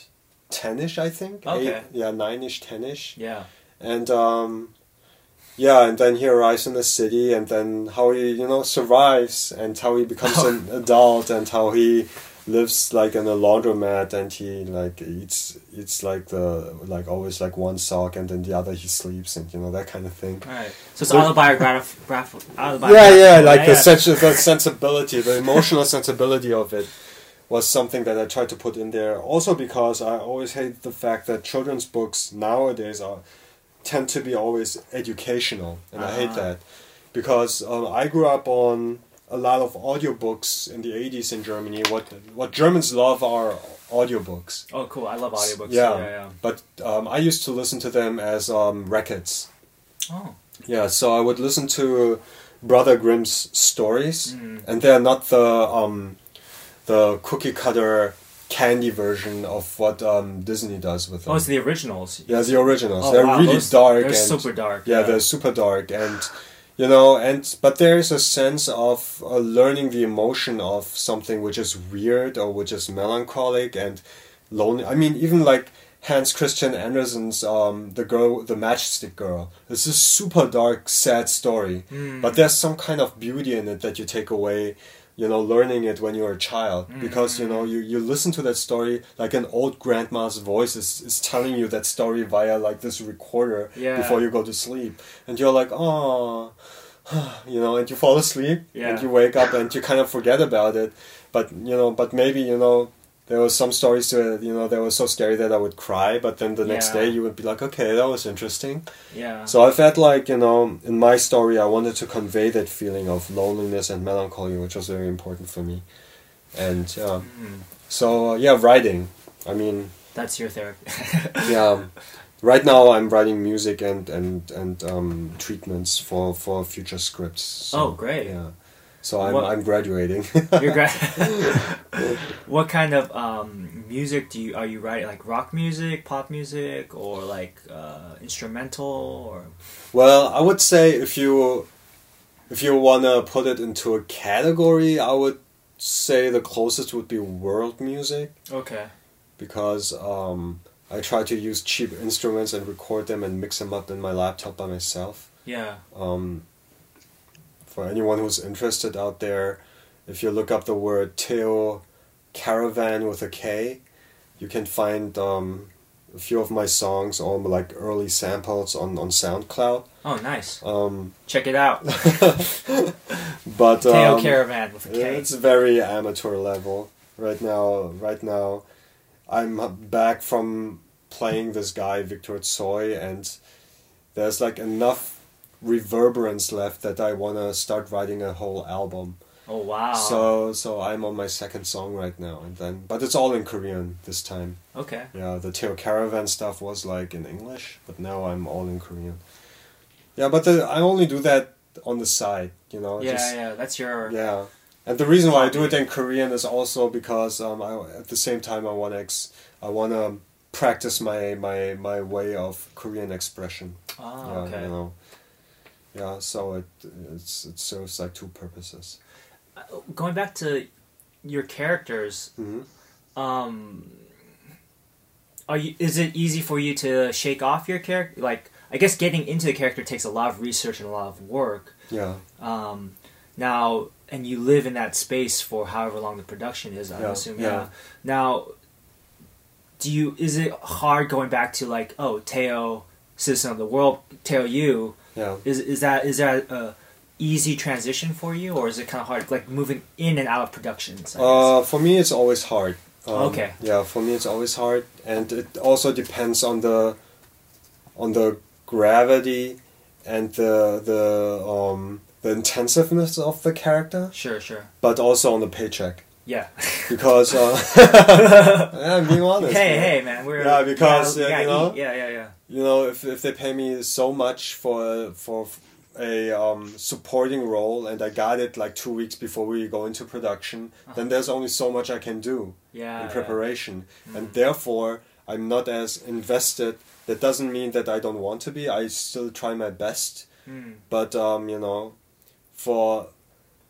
ten-ish, I think. Okay. Eight, yeah, nine-ish, ten-ish. Yeah. and um, yeah, and then he arrives in the city, and then how he you know survives, and how he becomes an [laughs] adult, and how he lives like in a laundromat, and he like eats eats like the like always like one sock, and then the other he sleeps, and you know that kind of thing. Right. So it's So- autobiographical. autobiographical Yeah, yeah, like the yeah. sens- the sensibility, the emotional sensibility of it was something that I tried to put in there. Also because I always hate the fact that children's books nowadays are tend to be always educational, and I hate Ah. that because um, I grew up on a lot of audiobooks in the 80s in Germany. What what Germans love are audiobooks. Oh, cool! I love audiobooks. Yeah. Yeah, yeah. But um, I used to listen to them as um, records. Oh, Yeah, so I would listen to Brother Grimm's stories, Mm. and they're not the um, the cookie cutter candy version of what um, Disney does with them. oh, it's the originals. yeah, the originals. Oh, they're wow, really those- dark They're and super dark. yeah, they're super dark and you know and but there is a sense of uh, learning the emotion of something which is weird or which is melancholic and lonely. I mean, even like Hans Christian Andersen's um, the girl, the matchstick girl. It's a super dark, sad story, Mm. but there's some kind of beauty in it that you take away. You know, learning it when you're a child, mm-hmm. because you know you, you listen to that story like an old grandma's voice is, is telling you that story via like this recorder Yeah. before you go to sleep, and you're like, oh, [sighs] you know, and you fall asleep Yeah. and you wake up and you kind of forget about it, but you know, but maybe you know there were some stories that you know they were so scary that I would cry, but then the next day you would be like, okay, that was interesting. Yeah. So I felt like you know in my story I wanted to convey that feeling of loneliness and melancholy, which was very important for me, and uh, Mm, so uh, yeah, writing. I mean, that's your therapy. [laughs] yeah. Right now, I'm writing music and and and um, treatments for for future scripts. So, Oh, great. Yeah. So I'm What- I'm graduating. [laughs] You're gra- [laughs] what kind of um, music do you are you writing? Like rock music, pop music, or like uh, instrumental, or well, I would say if you if you wanna put it into a category, I would say the closest would be world music okay. because um, I try to use cheap instruments and record them and mix them up in my laptop by myself. Yeah. Um, for anyone who's interested out there, if you look up the word Teo Karavan with a K, you can find um, a few of my songs, all like early samples on, on SoundCloud. Oh, nice. Um, Check it out. [laughs] but Teo um, Karavan with a K. it's very amateur level right now. Right now, I'm back from playing this guy Victor Tsoi, and there's like enough reverberance left that I wanna start writing a whole album. Oh wow. So so I'm on my second song right now, and then but it's all in Korean this time. okay. Yeah, the Teo Karavan stuff was like in English, but now I'm all in Korean. Yeah, but the, I only do that on the side, you know. Yeah, just- yeah. That's your. yeah, and the reason why I do it in Korean is also because um, I, at the same time I want to ex- I want to practice my, my my way of Korean expression. Oh, yeah, okay. you know. Yeah, so it it's it serves like two purposes. Uh, Going back to your characters, hmm um, are you? Is it easy for you to shake off your character? Like, I guess getting into the character takes a lot of research and a lot of work. Yeah, Um, now, and you live in that space for however long the production is. I'm Yeah, assuming. yeah. Yeah. Now, do you? Is it hard going back to like, oh, Teo, citizen of the world, Teo, you? Yeah. Is is that is that a easy transition for you, or is it kind of hard, like moving in and out of productions? Uh, for me, it's always hard. Um, Okay. Yeah, for me, it's always hard, and it also depends on the on the gravity and the the um the intensiveness of the character, Sure, sure. but also on the paycheck Yeah. because uh, [laughs] [laughs] yeah, I'm being honest. hey, man. hey, man. We're Yeah, because, we uh, gotta you know, eat. Yeah, yeah, yeah. You know if, if they pay me so much for for a um, supporting role and I got it like two weeks before we go into production, then there's only so much I can do Yeah. in yeah. preparation, and therefore I'm not as invested. That doesn't mean that I don't want to be. I still try my best, Mm. but um, you know, for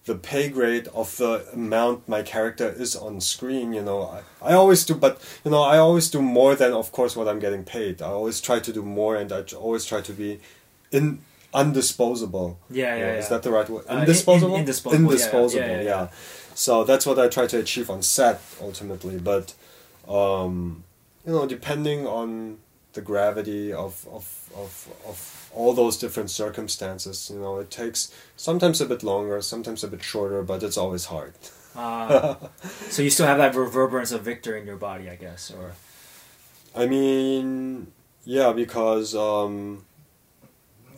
the pay grade of the amount my character is on screen, you know, I, I always do, but you know, I always do more than, of course, what I'm getting paid. I always try to do more, and I always try to be in undisposable. Yeah, yeah, yeah. Is that the right word? Uh, in- Indisposable. in- indisposable, yeah, Indisposable, yeah, yeah, yeah, yeah. So that's what I try to achieve on set ultimately, but um, you know, depending on the gravity of, of of of all those different circumstances, you know, it takes sometimes a bit longer, sometimes a bit shorter, but it's always hard. Uh, [laughs] so you still have that reverberance of Victor in your body, I guess, or I mean, yeah, because um,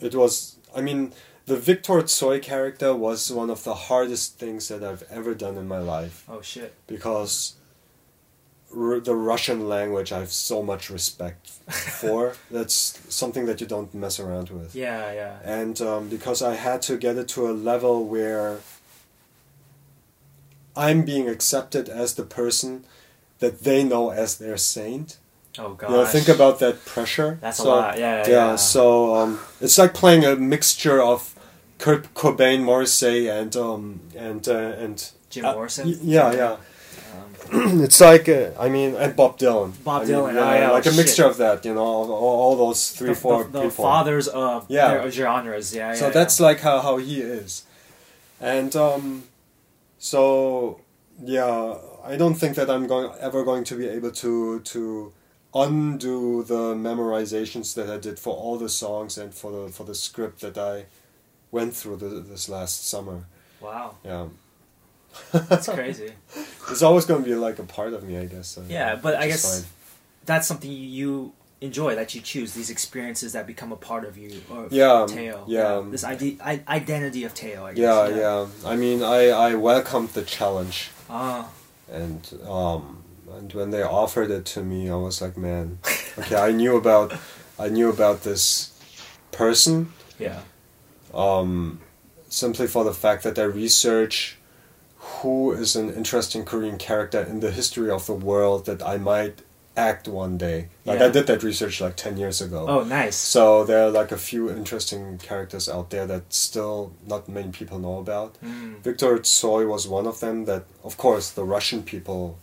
it was. I mean, the Victor Tsoi character was one of the hardest things that I've ever done in my life oh shit. because r- the Russian language I have so much respect for. [laughs] That's something that you don't mess around with. Yeah, yeah. And um, because I had to get it to a level where I'm being accepted as the person that they know as their saint. Oh gosh. You know, think about that pressure. That's a lot. Yeah, Yeah, yeah. so um, it's like playing a mixture of Kurt Cobain, Morrissey, and um, and uh, and Jim uh, Morrison. y- yeah, yeah. Um, [clears throat] it's like uh, I mean, and Bob Dylan. Bob I mean, Dylan, yeah, yeah, like a shit. mixture of that. You know, all, all those three, the, four the, the people. fathers of Yeah. their genres. Yeah, so that's like how, how he is and um so yeah i don't think that i'm going ever going to be able to to undo the memorizations that i did for all the songs and for the for the script that i went through the, this last summer wow. yeah That's [laughs] crazy. it's always going to be like a part of me, I guess. so, Yeah, but I guess fine. that's something you enjoy that you choose these experiences that become a part of you or Yeah, Teo. yeah. This ide- I- identity of Teo. I guess. Yeah, yeah. I mean, I I welcomed the challenge, Ah, and um, and when they offered it to me, I was like, man, okay, I knew about, I knew about this person, yeah. um, simply for the fact that I research who is an interesting Korean character in the history of the world that I might act one day. Like I did that research like ten years ago. Oh, nice. So there are like a few interesting characters out there that still not many people know about. Mm. Victor Tsoi was one of them that, of course, the Russian people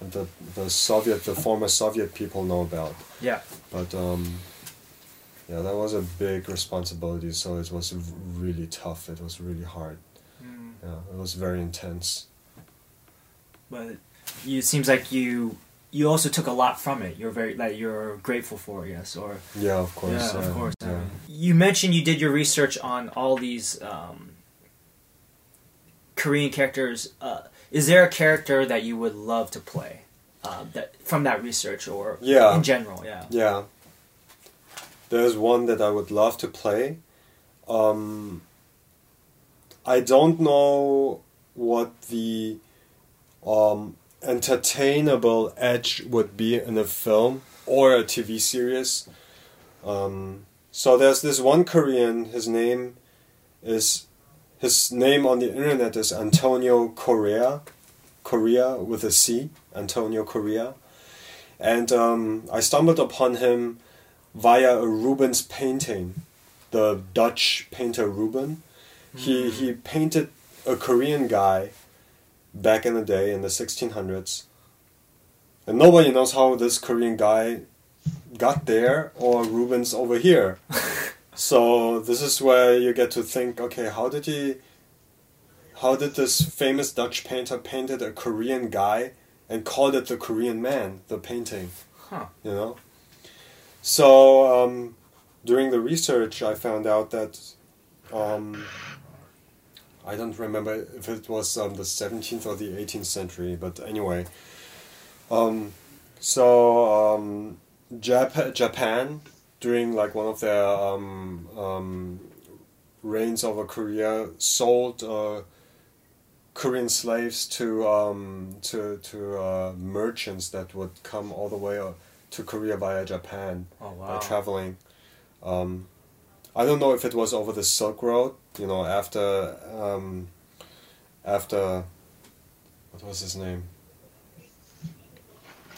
and the, the Soviet, the former Soviet people know about. Yeah. But, um, yeah, that was a big responsibility, so it was really tough. It was really hard. Yeah, it was very intense. But you, it seems like you you also took a lot from it. You're very like you're grateful for, it, yes, or Yeah, of course. yeah, of course. I Yeah. mean, you mentioned you did your research on all these um, Korean characters. Uh, is there a character that you would love to play uh, that from that research, or Yeah. in general? Yeah. Yeah. There's one that I would love to play. Um, I don't know what the um, entertainable edge would be in a film or a TV series. Um, so there's this one Korean. His name is his name on the internet is Antonio Corea, Corea with a C, Antonio Corea, and um, I stumbled upon him via a Rubens painting, the Dutch painter Ruben. He he painted a Korean guy back in the day in the 1600s. And nobody knows how this Korean guy got there or Rubens over here. [laughs] so this is where you get to think, okay, how did he how did this famous Dutch painter painted a Korean guy and called it the Korean man, the painting? Huh. You know? So um, during the research, I found out that um, I don't remember if it was um, the 17th or the 18th century, but anyway. Um, so um, Jap- Japan, during like one of their um, um, reigns over Korea, sold uh, Korean slaves to um, to to uh, merchants that would come all the way uh, to Korea via Japan Oh by traveling. Um, I don't know if it was over the Silk Road, you know, after um, after what was his name?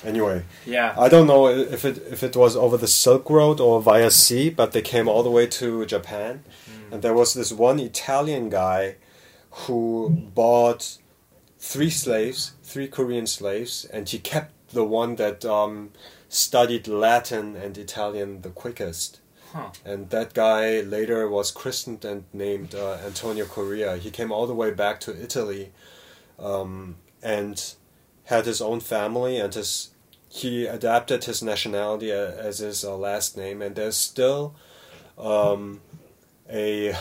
Anyway, yeah. I don't know if it if it was over the Silk Road or via sea, but they came all the way to Japan, and there was this one Italian guy who bought three slaves, three Korean slaves, and he kept the one that um, studied Latin and Italian the quickest. Huh. And that guy later was christened and named uh, Antonio Corea. He came all the way back to Italy, um, and had his own family, and his he adapted his nationality as his uh, last name. And there's still um, a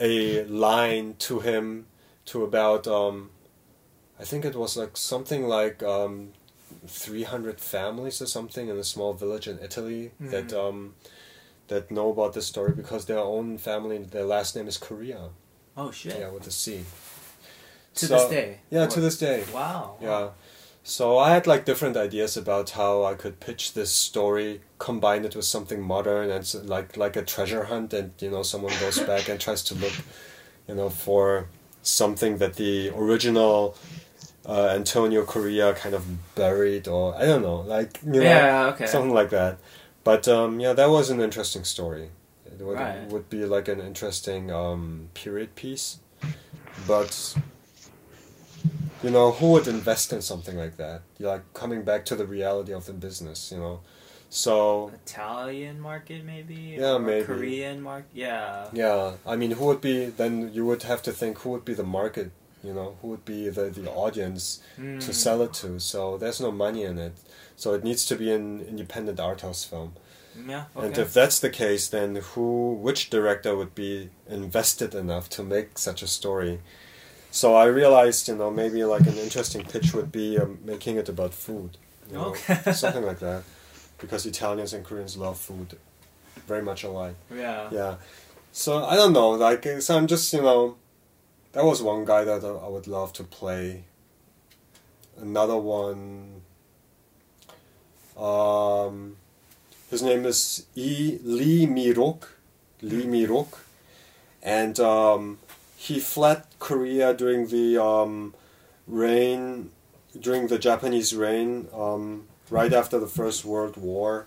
a line to him to about um, I think it was like something like um, 300 families or something in a small village in Italy that um, that know about this story because their own family their last name is Corea Oh shit. yeah with a C To So- this day. yeah What? to this day Wow. yeah. So I had like different ideas about how I could pitch this story, combine it with something modern and like like a treasure hunt, and you know someone goes [laughs] back and tries to look, you know, for something that the original uh, Antonio Corea kind of buried, or I don't know, like you know, Yeah. Okay. something like that. But um, yeah, that was an interesting story. It would, Right. would be like an interesting um, period piece, but you know who would invest in something like that? You're like coming back to the reality of the business, you know. So Italian market maybe. Yeah, or maybe. Korean market. Yeah. yeah, I mean, who would be then? You would have to think who would be the market. You know, who would be the the audience to Mm. sell it to? So there's no money in it. So it needs to be an independent art house film. Yeah. And if that's the case, then who, which director would be invested enough to make such a story? So I realized, you know, maybe like an interesting pitch would be um, making it about food. You know, Okay. [laughs] something like that, because Italians and Koreans love food, very much alike. Yeah. Yeah. So I don't know. Like, so I'm just you know, that was one guy that I would love to play. Another one. Um, his name is E Lee Mirok, Lee Mirok, and um, he fled Korea during the um, reign, during the Japanese reign, um, right after the First World War.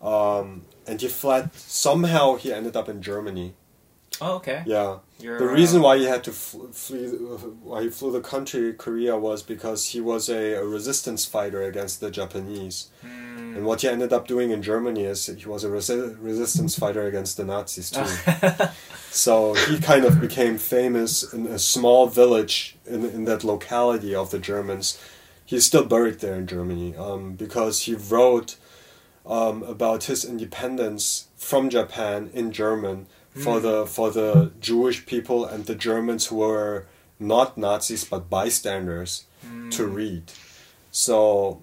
Um, and he fled. Somehow he ended up in Germany. Oh, okay. Yeah. You're, The reason why he had to fl- flee, why he flew the country Korea was because he was a, a resistance fighter against the Japanese. hmm. And what he ended up doing in Germany is he was a resi- resistance fighter against the Nazis too. [laughs] so he kind of became famous in a small village in, in that locality of the Germans. He's still buried there in Germany um, because he wrote um, about his independence from Japan in German for the for the Jewish people and the Germans who were not Nazis but bystanders to read. So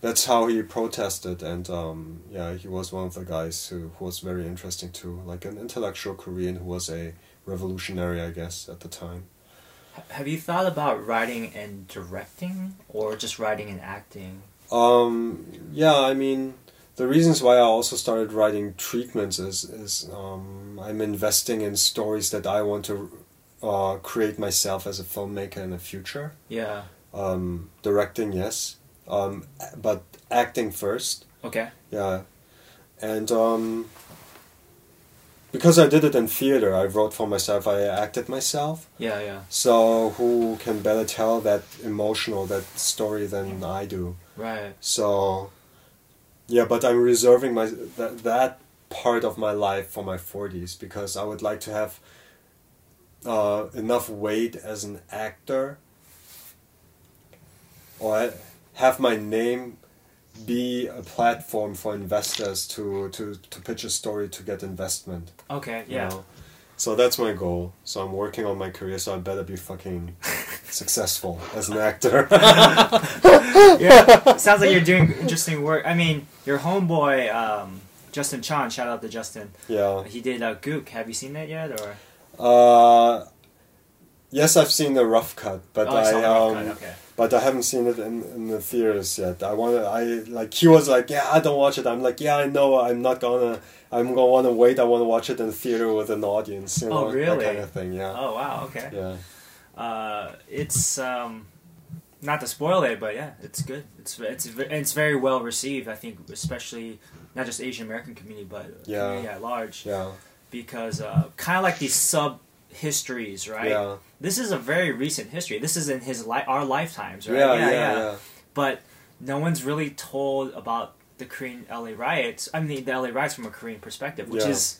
that's how he protested, and um, yeah, he was one of the guys who, who was very interesting too, like an intellectual Korean who was a revolutionary, I guess, at the time. Have you thought about writing and directing, or just writing and acting? Um, yeah, I mean, the reasons why I also started writing treatments is is um, I'm investing in stories that I want to uh, create myself as a filmmaker in the future. Yeah. Um, directing, yes, um, but acting first. Okay. Yeah, and um, because I did it in theater, I wrote for myself. I acted myself. Yeah, yeah. So who can better tell that emotional that story than I do? Right. So, yeah, but I'm reserving my that that part of my life for my forties because I would like to have uh, enough weight as an actor, or have my name be a platform for investors to to to pitch a story to get investment. Okay. Yeah. know? So that's my goal. So I'm working on my career. So I better be fucking [laughs] successful as an actor. [laughs] [laughs] yeah. Sounds like you're doing interesting work. I mean, your homeboy, um, Justin Chon. Shout out to Justin. yeah. He did uh, Gook. Have you seen that yet? Or Uh, yes, I've seen the rough cut, but oh, it's I on the rough um, cut, Okay. but I haven't seen it in, in the theaters yet. I want to. I like he was like, yeah, I don't watch it. I'm like, yeah, I know. I'm not gonna. I'm gonna want to wait. I want to watch it in the theater with an audience. You Oh, know, really? That kind of thing. Yeah. Oh wow. Okay. Yeah. Uh, it's um, not to spoil it, but yeah, it's good. It's it's it's very well received. I think, especially not just Asian American community, but Yeah. community at large. Yeah. Because uh, kind of like these sub histories, right? Yeah. This is a very recent history. This is in his li- our lifetimes, right? Yeah. Yeah. Yeah. But no one's really told about the Korean LA riots. I mean, the LA riots from a Korean perspective, which Yeah. is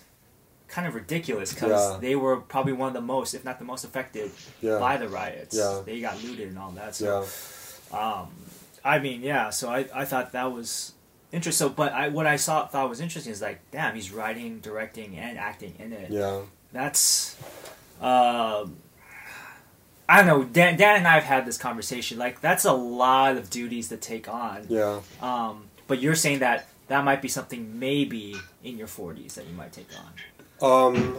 kind of ridiculous because Yeah. they were probably one of the most, if not the most affected Yeah. by the riots. Yeah. They got looted and all that. So, um, I mean, yeah. So I, I thought that was interesting. So, but I, what I saw thought was interesting is like, damn, he's writing, directing, and acting in it. Yeah. That's, um, I don't know. Dan, Dan and I have had this conversation. Like, that's a lot of duties to take on. Yeah. Um, but you're saying that that might be something maybe in your 40s that you might take on. Um.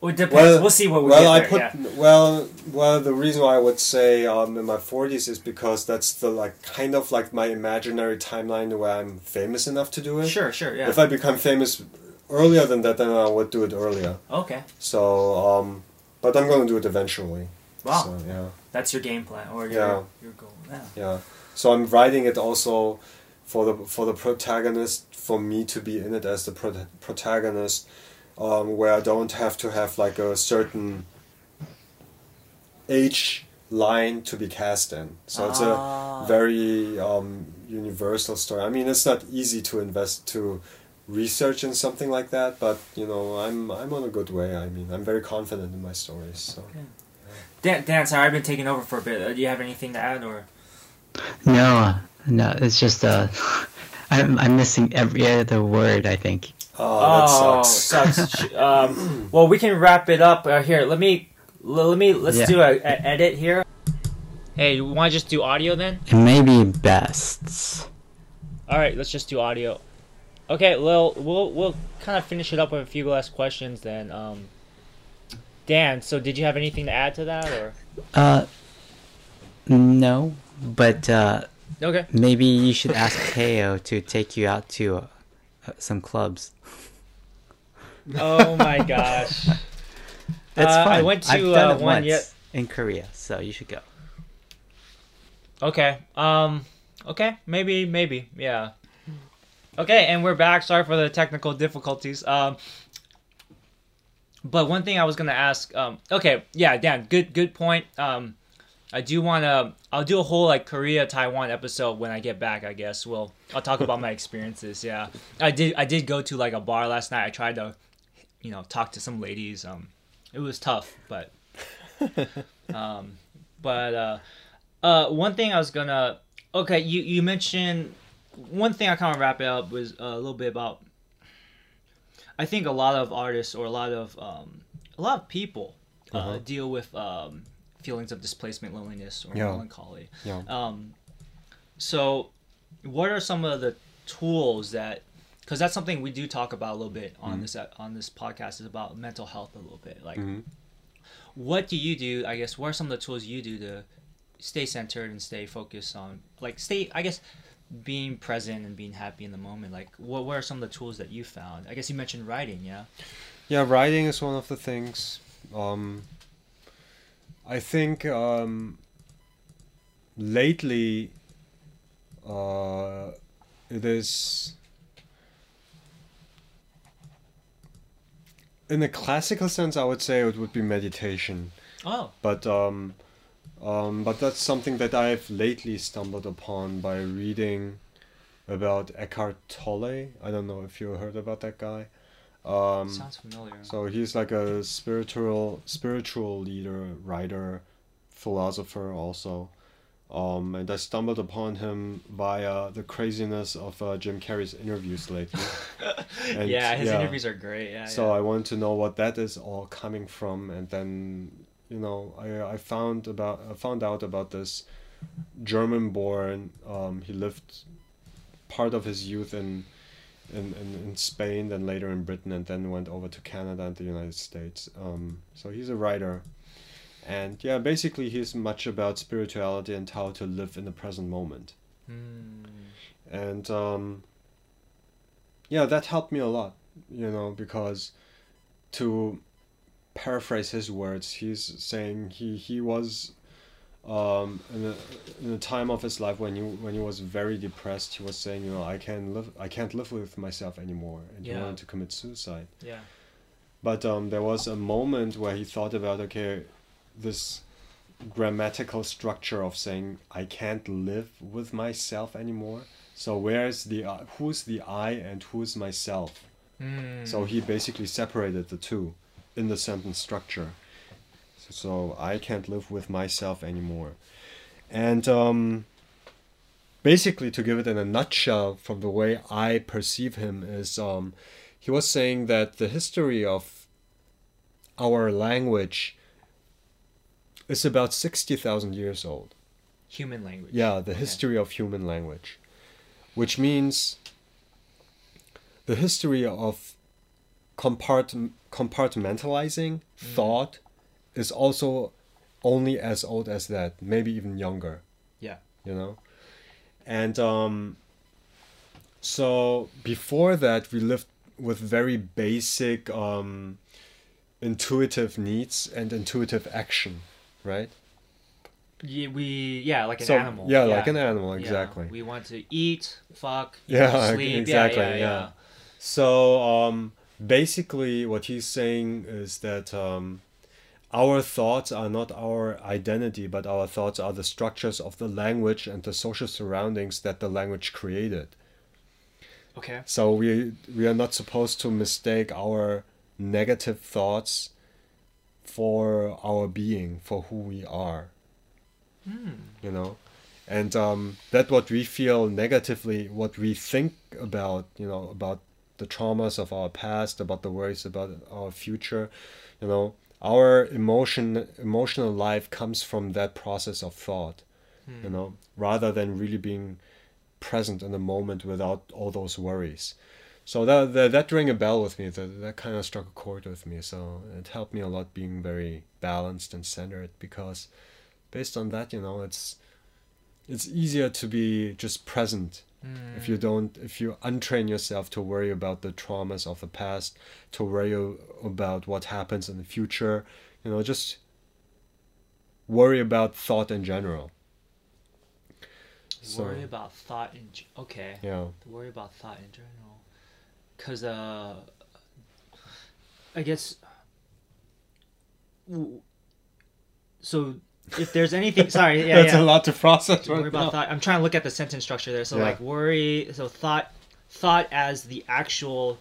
Well, it depends. Well- we'll see what we well, I put yeah. well, well. The reason why I would say um, in my forties is because that's the like kind of like my imaginary timeline where I'm famous enough to do it. Sure, sure, yeah. If I become famous earlier than that, then I would do it earlier. okay. So, um, but I'm going to do it eventually. Wow. So, yeah, That's your game plan or your, Yeah. your goal. Yeah. yeah. So I'm writing it also for the for the protagonist for me to be in it as the pro- protagonist, um, where I don't have to have like a certain age line to be cast in. So it's Ah. a very um, universal story. I mean, it's not easy to invest to research in something like that, but you know, I'm I'm on a good way. I mean, I'm very confident in my stories. So Dan, Dan, sorry, I've been taking over for a bit. Uh, do you have anything to add or? No, no, it's just uh, [laughs] I'm I'm missing every other word. I think. Oh, that oh, sucks. sucks. [laughs] um, well, we can wrap it up uh, here. Let me L- let me let's Yeah. do a, a edit here. Hey, you want to just do audio then? It may be best. All right, let's just do audio. Okay, well, we'll we'll kind of finish it up with a few last questions then. Um, Dan, so did you have anything to add to that, or Uh, no, but uh, okay? maybe you should ask Teo to take you out to uh, uh, some clubs. Oh my gosh. [laughs] That's Uh, fun. I went to, I've done uh, it one once yet- in Korea, so you should go. Okay. Um. Okay. Maybe. Maybe. Yeah. Okay, and we're back. Sorry for the technical difficulties. Um. But one thing I was gonna ask. Um. Okay. Yeah. Dan. Good. Good point. Um. I do want to. I'll do a whole like Korea Taiwan episode when I get back. I guess. Well, I'll talk about my experiences. Yeah. I did. I did go to like a bar last night. I tried to, you know, talk to some ladies. Um. It was tough, but. [laughs] um. But uh. Uh, one thing I was gonna. Okay, you you mentioned one thing. I kind of wrap it up was uh, a little bit about. I think a lot of artists or a lot of um, a lot of people uh, Uh-huh. deal with um, feelings of displacement, loneliness, or Yeah. melancholy. Yeah. Um, so, what are some of the tools that? Because that's something we do talk about a little bit on Mm-hmm. this on this podcast is about mental health a little bit. Like, Mhm. what do you do? I guess what are some of the tools you do to stay centered and stay focused on, like, stay? I guess being present and being happy in the moment. Like, what what are some of the tools that you found? I guess you mentioned writing. Yeah. Yeah, writing is one of the things. Um, I think um, lately uh, it is. In a classical sense, I would say it would be meditation, Oh. but um, um, but that's something that I've lately stumbled upon by reading about Eckhart Tolle. I don't know if you heard about that guy. Um, Sounds familiar. so he's like a spiritual spiritual leader, writer, philosopher also. Um, and I stumbled upon him via the craziness of uh, Jim Carrey's interviews lately. [laughs] And, yeah, his yeah. interviews are great. Yeah. So yeah. I wanted to know what that is all coming from, and then you know I I found about I found out about this German-born. Um, he lived part of his youth in, in in in Spain, then later in Britain, and then went over to Canada and the United States. Um, so he's a writer, and yeah, basically he's much about spirituality and how to live in the present moment Hmm. and um, yeah, that helped me a lot, you know, because to paraphrase his words, he's saying he he was um, in a in a time of his life when he when he was very depressed. He was saying, you know, I can live I can't live with myself anymore, and he wanted to commit suicide. Yeah. But um, there was a moment where he thought about okay, this grammatical structure of saying I can't live with myself anymore. So where's the uh, who's the I and who's myself? Hmm. So he basically separated the two in the sentence structure. So, so I can't live with myself anymore, and um, basically to give it in a nutshell, from the way I perceive him, is um, he was saying that the history of our language is about sixty thousand years old. human language. Yeah, the Okay. history of human language, which means the history of compart- compartmentalizing thought is also only as old as that, maybe even younger. Yeah. You know? And um, so before that, we lived with very basic um, intuitive needs and intuitive action, right? Yeah, we yeah like an so, animal. Yeah, like an animal, exactly. Yeah. We want to eat, fuck, Yeah, [laughs] sleep. exactly, Yeah, yeah, yeah. yeah. So um, basically, what he's saying is that um, our thoughts are not our identity, but our thoughts are the structures of the language and the social surroundings that the language created. Okay. So we we are not supposed to mistake our negative thoughts for our being, for who we are. You know, and um, that what we feel negatively, what we think about, you know, about the traumas of our past, about the worries about our future, you know, our emotion emotional life comes from that process of thought you know? Rather than really being present in the moment without all those worries so that that, that rang a bell with me that, that kind of struck a chord with me. So it helped me a lot being very balanced and centered because based on that you know it's it's easier to be just present. If you mm. don't if you untrain yourself to worry about the traumas of the past to worry about what happens in the future you know just worry about thought in general. So- worry about thought in okay. yeah. Worry about thought in general, cause uh, I guess. So, if there's anything, [laughs] sorry, yeah, that's yeah. a lot to process worry about now. thought. I'm trying to look at the sentence structure there. So Yeah. like worry. So thought, thought as the actual.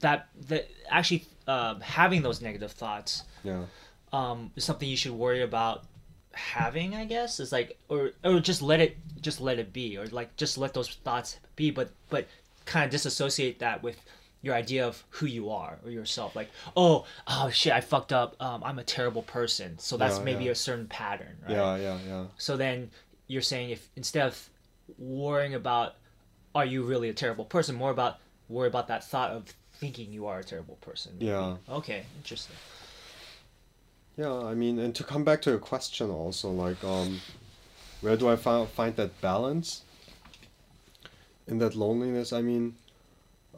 That that actually um, having those negative thoughts yeah um, is something you should worry about having. I guess is like or or just let it just let it be or like just let those thoughts be. But but kind of disassociate that with your idea of who you are or yourself like oh oh shit i fucked up um, i'm a terrible person so that's Yeah, maybe yeah. a certain pattern right yeah yeah yeah so then you're saying if instead of worrying about are you really a terrible person, more about worry about that thought of thinking you are a terrible person. maybe. Yeah. Okay, interesting. Yeah, I mean, and to come back to your question also, like, um, where do I fi- find that balance in that loneliness? I mean,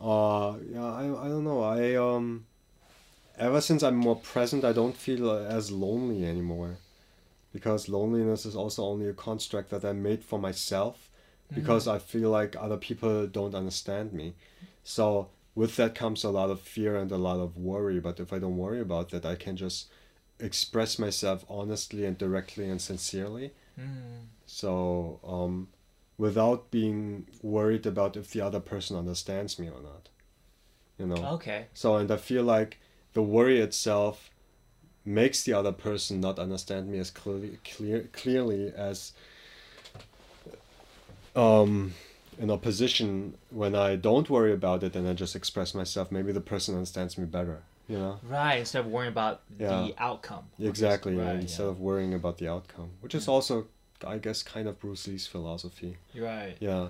uh, yeah, I, I don't know. I, um, ever since I'm more present, I don't feel uh, as lonely anymore. Because loneliness is also only a construct that I made for myself because I feel like other people don't understand me. So with that comes a lot of fear and a lot of worry. But if I don't worry about that, I can just express myself honestly and directly and sincerely. Mm. So um, without being worried about if the other person understands me or not. You know. Okay. So and I feel like the worry itself makes the other person not understand me as clearly clear, clearly as um in opposition when I don't worry about it and I just express myself maybe the person understands me better you know Right. Instead of worrying about Yeah. the outcome. exactly Right, instead yeah. of worrying about the outcome which is also I guess kind of Bruce Lee's philosophy right. yeah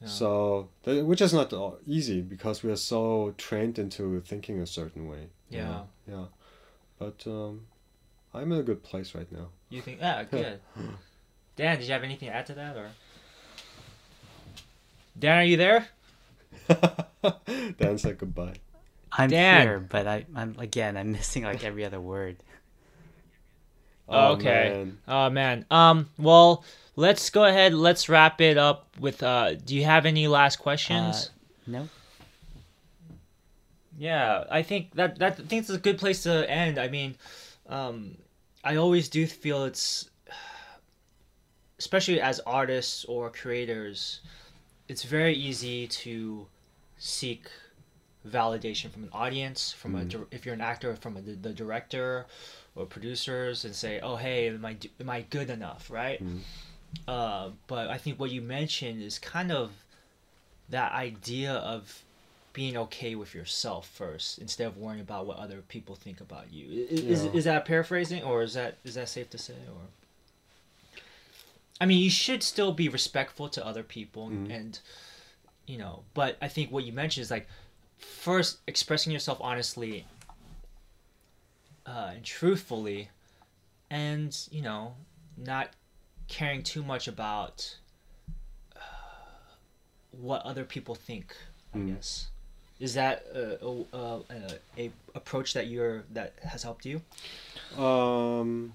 Yeah. so th- which is not uh, easy because we are so trained into thinking a certain way you Yeah. know? yeah but um I'm in a good place right now You think? Yeah. [laughs] Good. Dan, did you have anything to add to that, or? Dan, are you there? [laughs] Dan said goodbye. I'm Dan. here, but I, I'm again. I'm missing like every other word. Oh, okay. man. Oh man. Um. Well, let's go ahead. Let's wrap it up with. Uh. Do you have any last questions? Uh, no. Yeah, I think that that I think it's a good place to end. I mean, um, I always do feel it's, especially as artists or creators, it's very easy to seek validation from an audience, from a if you're an actor, from a, the director or producers, and say, "Oh, hey, am I am I good enough?" Right? Mm. Uh, but I think what you mentioned is kind of that idea of being okay with yourself first instead of worrying about what other people think about you. Is, Yeah. is that paraphrasing or is that is that safe to say or I mean, you should still be respectful to other people Mhm. and you know, but I think what you mentioned is like first expressing yourself honestly uh, and truthfully and, you know, not caring too much about uh, what other people think, I Mm. guess. Is that a, a, a, a approach that you're that has helped you? Um,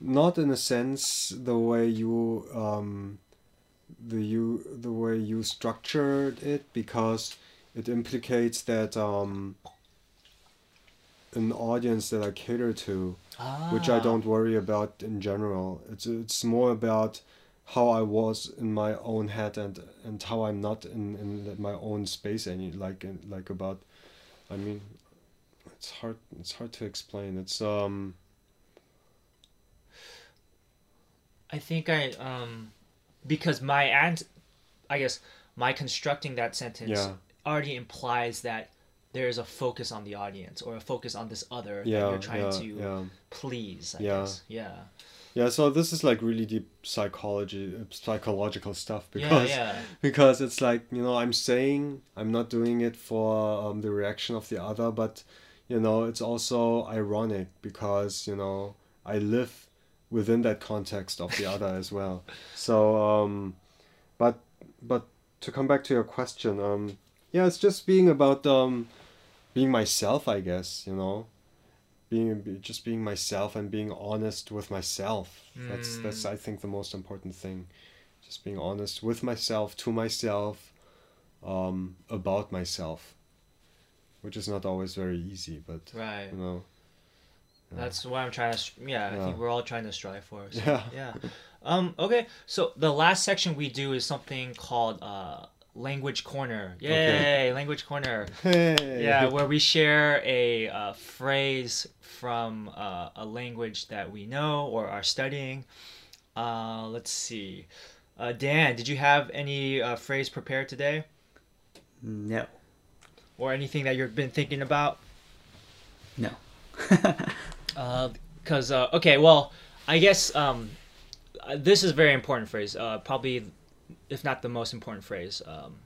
not in a sense the way you um, the you the way you structured it because it implicates that um, an audience that I cater to, which I Ah. don't worry about in general. It's it's more about how I was in my own head and and how I'm not in, in my own space any like in, like about I mean it's hard it's hard to explain. It's um I think I um because my and I guess my constructing that sentence Yeah. already implies that there's a focus on the audience or a focus on this other that you're trying yeah, to yeah. please. I Yeah. guess. Yeah. Yeah, so this is like really deep psychology, psychological stuff Yeah. because Yeah. [laughs] because it's like you know I'm saying I'm not doing it for um, the reaction of the other, but you know it's also ironic because you know I live within that context of the other as well. [laughs] So, um, but but to come back to your question, um, yeah, it's just being about um, being myself, I guess. You know, being just being myself and being honest with myself. That's that's I think the most important thing. Just being honest with myself, to myself, um, about myself, which is not always very easy, but Right. you know, That's what I'm trying to. str- Yeah, I think we're all trying to strive for. So, Yeah. Yeah. Um. Okay. So the last section we do is something called uh language corner. Yay! Okay. Language corner. hey, Yeah, where we share a uh, phrase from uh, a language that we know or are studying. Uh, let's see. Uh, Dan, did you have any uh, phrase prepared today, No. or anything that you've been thinking about? No. [laughs] Because uh, okay, well, I guess um, this is a very important phrase. Uh, probably, if not the most important phrase. Um,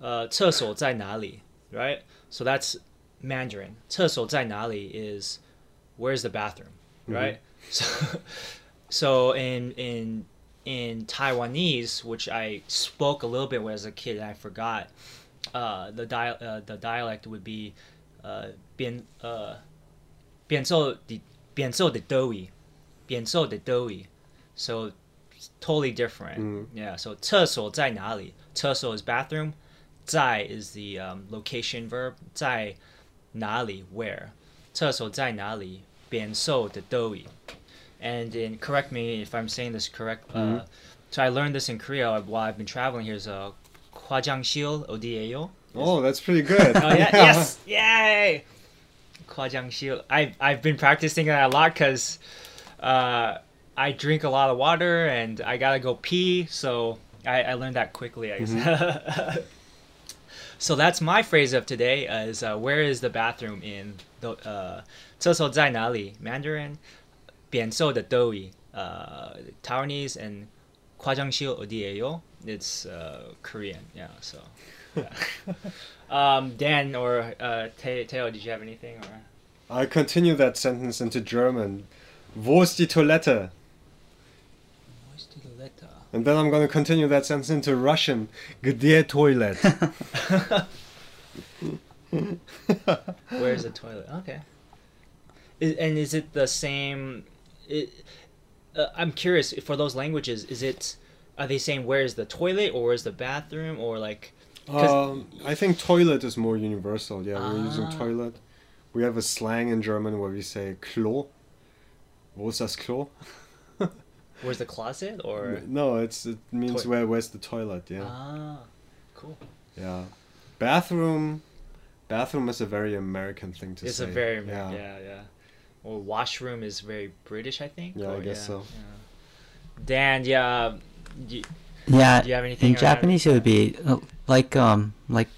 uh, 厕所在哪里? Right. So that's Mandarin. 厕所在哪里 is where's the bathroom, right? [laughs] So, so in in in Taiwanese, which I spoke a little bit when I was a kid, and I forgot. Uh, the dia- uh, the dialect would be, uh, 边 uh, 变奏的变奏的多语，变奏的多语 so it's totally different. Mm. Yeah. So 厕所在哪里？厕所 is bathroom. 在 is the um, location verb. 在哪里 where? 厕所在哪里？变奏的多语 And in correct me if I'm saying this correct. Uh, so I learned this in Korea while I've been traveling. Here's a 과장실 어디예요? Oh, that's pretty good. Oh [laughs] yeah, [laughs] yes, yay! 과장실. I've I've been practicing that a lot because uh, I drink a lot of water and I gotta go pee, so I, I learned that quickly. I guess. Mm-hmm. [laughs] so that's my phrase of today: is uh, where is the bathroom in the uh, 厕所在哪里 Mandarin, 扁瘦的 doughy, uh, Taiwanese and 夸张西欧 odieyo. It's uh, Korean, yeah. So, yeah. [laughs] um, Dan or uh, Teo, did you have anything? Or? I continue that sentence into German. Wo ist die Toilette? Where's the letter? And then I'm going to continue that sentence into Russian. Где toilet? [laughs] Where's the toilet? Okay. Is, and is it the same? It, uh, I'm curious for those languages. Is it? Are they saying where's the toilet or where's the bathroom or like? 'Cause- Um, I think toilet is more universal. Yeah, we're using Ah. toilet. We have a slang in German where we say Klo. Wo ist das Klo? Where's the closet or? No, it's it means Toi- where where's the toilet? Yeah, Ah, cool. yeah. Bathroom. Bathroom is a very American thing to It's say. It's a very yeah. yeah. yeah Or washroom is very British, I think. Yeah, I or- guess so. yeah. Dan, yeah. You, Yeah. Do you have anything In or- Japanese, it would be uh, like um like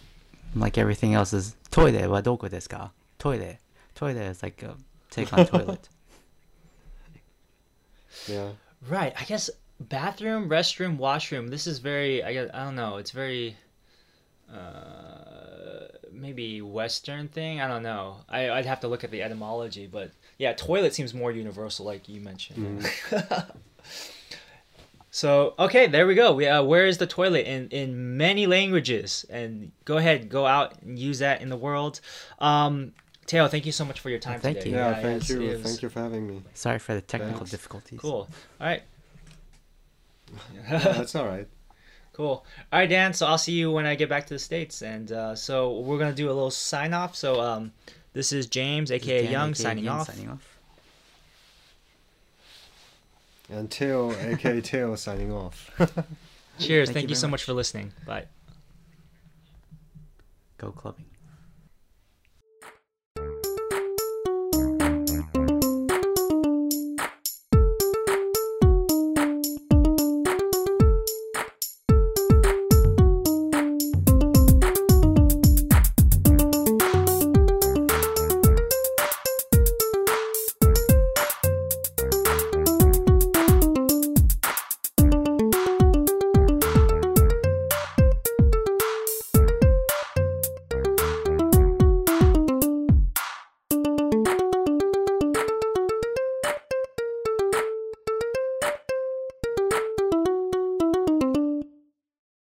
like everything else is toilet wa doko desu ka? Toilet. Toilet is like a take on toilet. [laughs] Yeah. Right. I guess bathroom, restroom, washroom. This is very. I guess I don't know. It's very. Uh, maybe Western thing. I don't know. I I'd have to look at the etymology, but yeah, toilet seems more universal, like you mentioned. [laughs] so okay, there we go. We uh, where is the toilet in in many languages? And go ahead, go out and use that in the world. Um, Teo, thank you so much for your time thank today. you. Yeah, it thank you. was- Thank you for having me. Sorry for the technical Thanks. difficulties. Cool. All right. [laughs] Yeah, that's all right. Cool. All right, Dan. So I'll see you when I get back to the states, and uh, so we're gonna do a little sign off. So um, this is James, This is aka Dan, Young, aka signing Young, off. Signing off. And Teo, aka [laughs] Teo, signing off. Cheers. Thank Thank, you you so much much. for listening. Bye. Go clubbing.